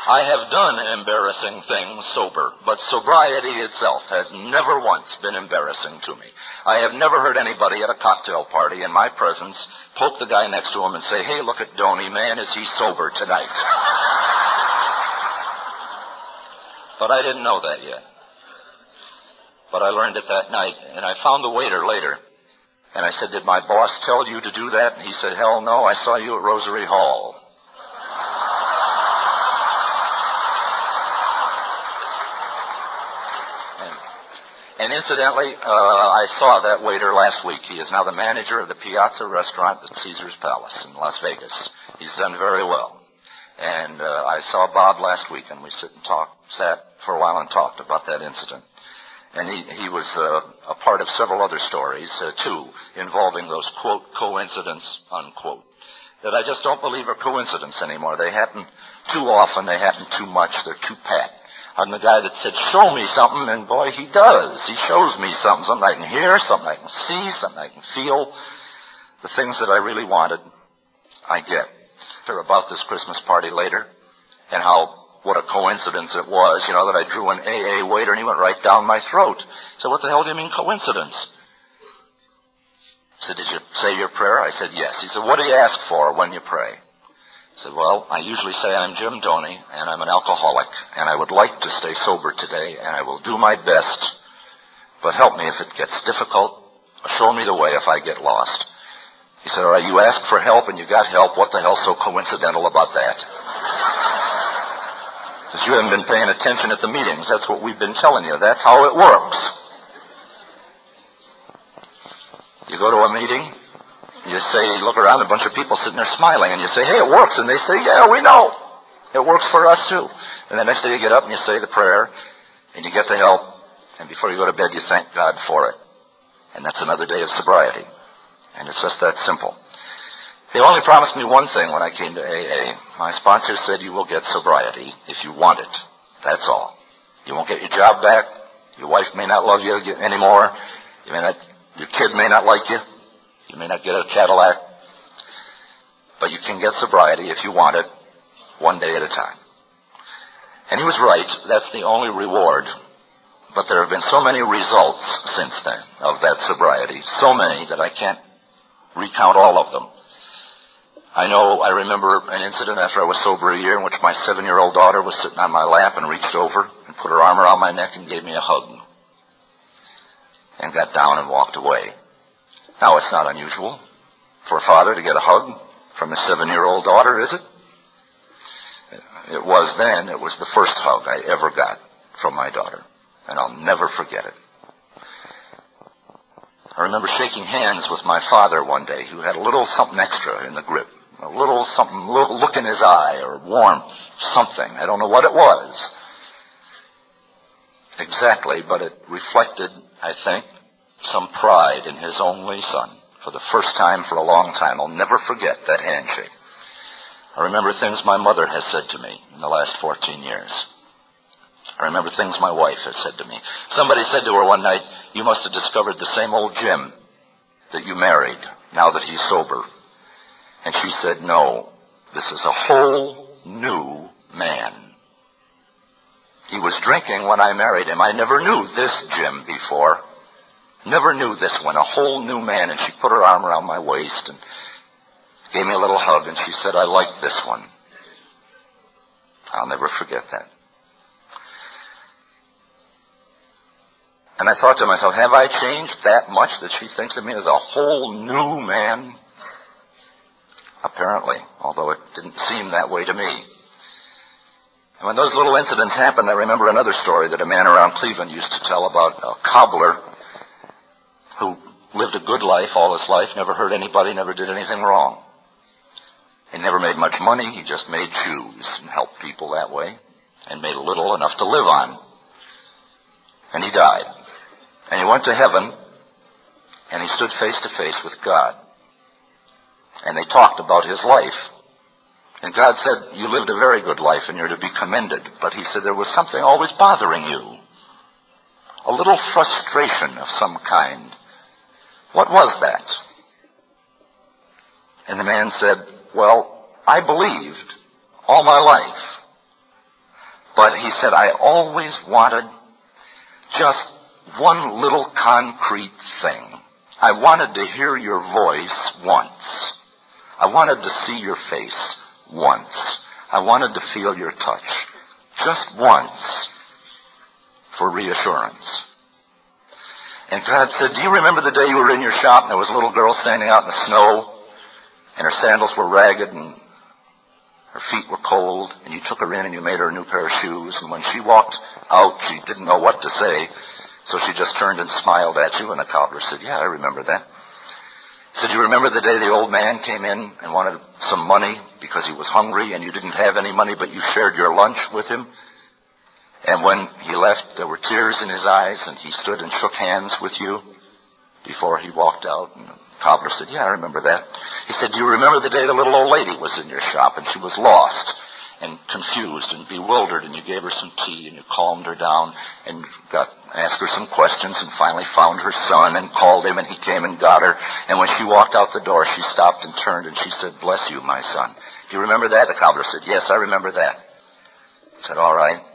I have done embarrassing things sober, but sobriety itself has never once been embarrassing to me. I have never heard anybody at a cocktail party in my presence poke the guy next to him and say, hey, look at Donny, man, is he sober tonight? but I didn't know that yet. But I learned it that night, and I found the waiter later. And I said, did my boss tell you to do that? And he said, hell no, I saw you at Rosary Hall. And incidentally, uh, I saw that waiter last week. He is now the manager of the Piazza restaurant at Caesar's Palace in Las Vegas. He's done very well. And uh, I saw Bob last week, and we sit and talk, sat for a while and talked about that incident. And he, he was uh, a part of several other stories, uh, too, involving those, quote, coincidence, unquote, that I just don't believe are coincidence anymore. They happen too often. They happen too much. They're too pat. I'm the guy that said, show me something, and boy, he does. He shows me something, something I can hear, something I can see, something I can feel. The things that I really wanted, I get. Hear about this Christmas party later, and how, what a coincidence it was, you know, that I drew an AA waiter and he went right down my throat. So what the hell do you mean coincidence? He said, did you say your prayer? I said, yes. He said, what do you ask for when you pray? Said, well, I usually say I'm Jim Doney, and I'm an alcoholic, and I would like to stay sober today, and I will do my best, but help me if it gets difficult, show me the way if I get lost. He said, all right, you asked for help and you got help. What the hell's so coincidental about that? Because you haven't been paying attention at the meetings. That's what we've been telling you. That's how it works. You go to a meeting, you say, look around, a bunch of people sitting there smiling, and you say, hey, it works. And they say, yeah, we know. It works for us too. And the next day you get up and you say the prayer, and you get the help, and before you go to bed you thank God for it. And that's another day of sobriety. And it's just that simple. They only promised me one thing when I came to AA. My sponsor said you will get sobriety if you want it. That's all. You won't get your job back. Your wife may not love you anymore. You may not, your kid may not like you. You may not get a Cadillac, but you can get sobriety if you want it, one day at a time. And he was right. That's the only reward. But there have been so many results since then of that sobriety, so many that I can't recount all of them. I know I remember an incident after I was sober a year in which my seven year old daughter was sitting on my lap and reached over and put her arm around my neck and gave me a hug. And got down and walked away. Now, it's not unusual for a father to get a hug from a seven year old daughter, is it? It was then, it was the first hug I ever got from my daughter, and I'll never forget it. I remember shaking hands with my father one day who had a little something extra in the grip. A little something, little look in his eye or warmth, something. I don't know what it was. Exactly, but it reflected, I think, some pride in his only son for the first time for a long time. I'll never forget that handshake. I remember things my mother has said to me in the last 14 years. I remember things my wife has said to me. Somebody said to her one night, You must have discovered the same old Jim that you married now that he's sober. And she said, No, this is a whole new man. He was drinking when I married him. I never knew this Jim before. Never knew this one, a whole new man. And she put her arm around my waist and gave me a little hug and she said, I like this one. I'll never forget that. And I thought to myself, have I changed that much that she thinks of me as a whole new man? Apparently, although it didn't seem that way to me. And when those little incidents happened, I remember another story that a man around Cleveland used to tell about a cobbler who lived a good life all his life, never hurt anybody, never did anything wrong. He never made much money, he just made shoes and helped people that way, and made little enough to live on. And he died. And he went to heaven, and he stood face to face with God. And they talked about his life. And God said, You lived a very good life and you're to be commended. But he said there was something always bothering you. A little frustration of some kind. What was that? And the man said, well, I believed all my life. But he said, I always wanted just one little concrete thing. I wanted to hear your voice once. I wanted to see your face once. I wanted to feel your touch just once for reassurance. And God said, do you remember the day you were in your shop and there was a little girl standing out in the snow and her sandals were ragged and her feet were cold and you took her in and you made her a new pair of shoes and when she walked out she didn't know what to say so she just turned and smiled at you and the cobbler said, yeah, I remember that. He said, Do you remember the day the old man came in and wanted some money because he was hungry and you didn't have any money but you shared your lunch with him? And when he left, there were tears in his eyes, and he stood and shook hands with you before he walked out. And the cobbler said, Yeah, I remember that. He said, Do you remember the day the little old lady was in your shop and she was lost and confused and bewildered, and you gave her some tea and you calmed her down and got asked her some questions and finally found her son and called him and he came and got her. And when she walked out the door, she stopped and turned and she said, Bless you, my son. Do you remember that? The cobbler said, Yes, I remember that. He said, All right.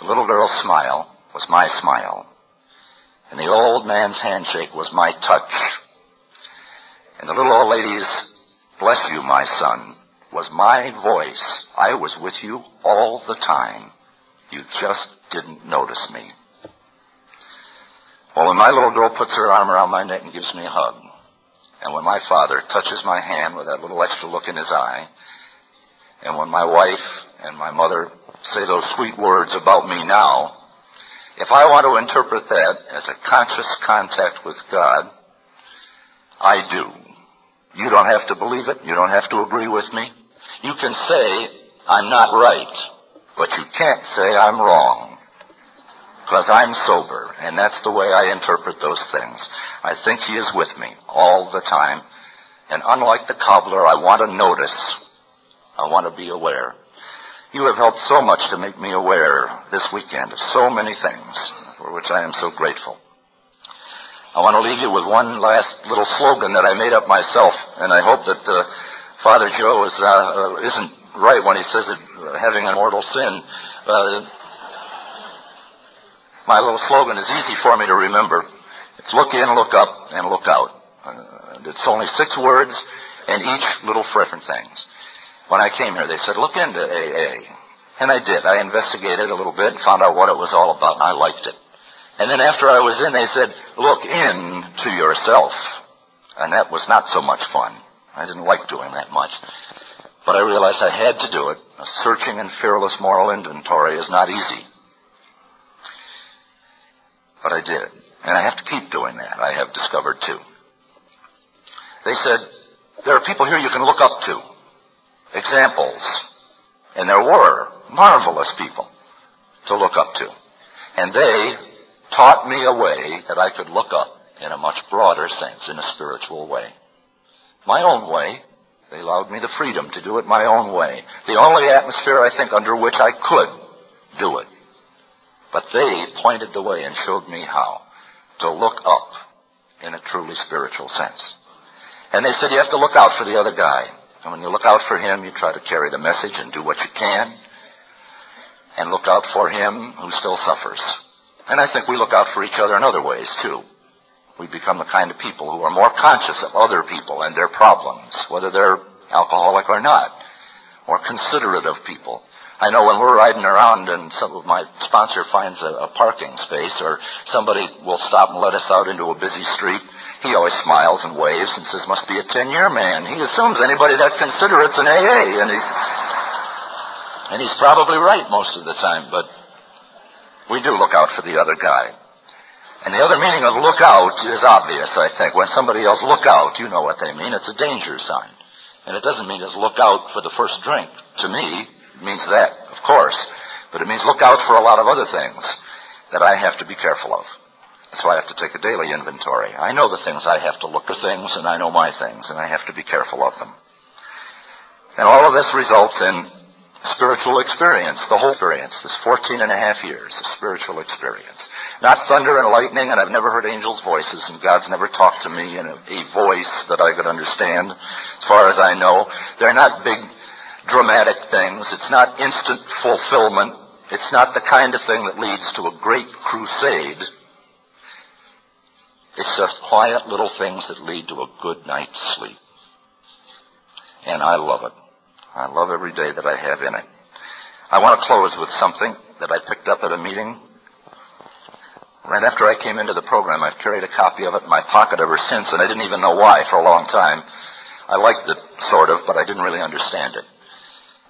The little girl's smile was my smile. And the old man's handshake was my touch. And the little old lady's, bless you, my son, was my voice. I was with you all the time. You just didn't notice me. Well, when my little girl puts her arm around my neck and gives me a hug, and when my father touches my hand with that little extra look in his eye, and when my wife and my mother say those sweet words about me now, if I want to interpret that as a conscious contact with God, I do. You don't have to believe it. You don't have to agree with me. You can say, I'm not right, but you can't say I'm wrong. Because I'm sober, and that's the way I interpret those things. I think He is with me all the time. And unlike the cobbler, I want to notice. I want to be aware. You have helped so much to make me aware this weekend of so many things, for which I am so grateful. I want to leave you with one last little slogan that I made up myself, and I hope that uh, Father Joe is, uh, isn't right when he says that uh, having a mortal sin. Uh, my little slogan is easy for me to remember. It's look in, look up, and look out. Uh, it's only six words, and each little for different things when I came here. They said, look into AA. And I did. I investigated a little bit, and found out what it was all about, and I liked it. And then after I was in, they said, look into yourself. And that was not so much fun. I didn't like doing that much. But I realized I had to do it. A searching and fearless moral inventory is not easy. But I did. And I have to keep doing that, I have discovered too. They said, there are people here you can look up to examples. And there were marvelous people to look up to. And they taught me a way that I could look up in a much broader sense, in a spiritual way. My own way. They allowed me the freedom to do it my own way. The only atmosphere, I think, under which I could do it. But they pointed the way and showed me how to look up in a truly spiritual sense. And they said you have to look out for the other guy. And when you look out for him, you try to carry the message and do what you can. And look out for him who still suffers. And I think we look out for each other in other ways too. We become the kind of people who are more conscious of other people and their problems, whether they're alcoholic or not. More considerate of people. I know when we're riding around and some of my sponsor finds a, a parking space or somebody will stop and let us out into a busy street, he always smiles and waves and says, must be a 10-year man. He assumes anybody that considerate's an AA, and, he, and he's probably right most of the time, but we do look out for the other guy. And the other meaning of look out is obvious, I think. When somebody else look out, you know what they mean. It's a danger sign. And it doesn't mean just look out for the first drink. To me, it means that, of course. But it means look out for a lot of other things that I have to be careful of. So I have to take a daily inventory. I know the things I have to look at things, and I know my things, and I have to be careful of them. And all of this results in spiritual experience, the whole experience, this 14 and a half years of spiritual experience. Not thunder and lightning, and I've never heard angels' voices, and God's never talked to me in a, a voice that I could understand, as far as I know. They're not big, dramatic things. It's not instant fulfillment. It's not the kind of thing that leads to a great crusade. It's just quiet little things that lead to a good night's sleep. And I love it. I love every day that I have in it. I want to close with something that I picked up at a meeting Right after I came into the program, I've carried a copy of it in my pocket ever since, and I didn't even know why for a long time. I liked it, sort of, but I didn't really understand it.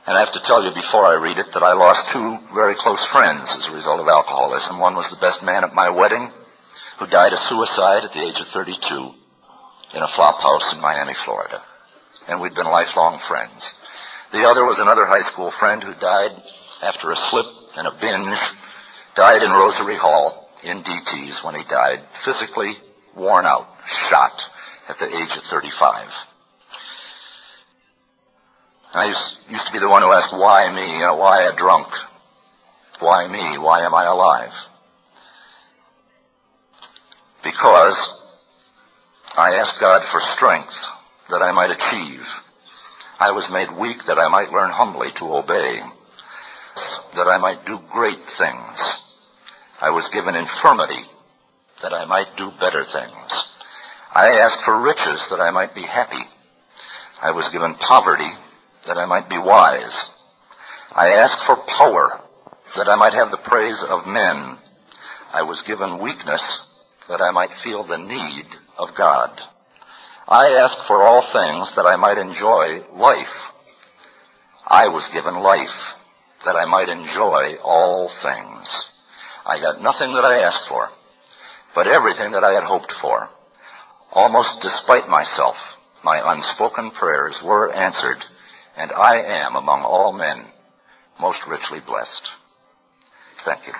And I have to tell you before I read it that I lost two very close friends as a result of alcoholism. One was the best man at my wedding, who died of suicide at the age of 32 in a flop house in Miami, Florida. And we'd been lifelong friends. The other was another high school friend who died after a slip and a binge, died in Rosary Hall in DTs when he died, physically worn out, shot at the age of 35. I used, to be the one who asked, why me? You know, why a drunk? Why me? Why am I alive? Because I asked God for strength that I might achieve. I was made weak that I might learn humbly to obey, that I might do great things I was given infirmity that I might do better things. I asked for riches that I might be happy. I was given poverty that I might be wise. I asked for power that I might have the praise of men. I was given weakness that I might feel the need of God. I asked for all things that I might enjoy life. I was given life that I might enjoy all things. I got nothing that I asked for, but everything that I had hoped for. Almost despite myself, my unspoken prayers were answered, and I am among all men most richly blessed. Thank you.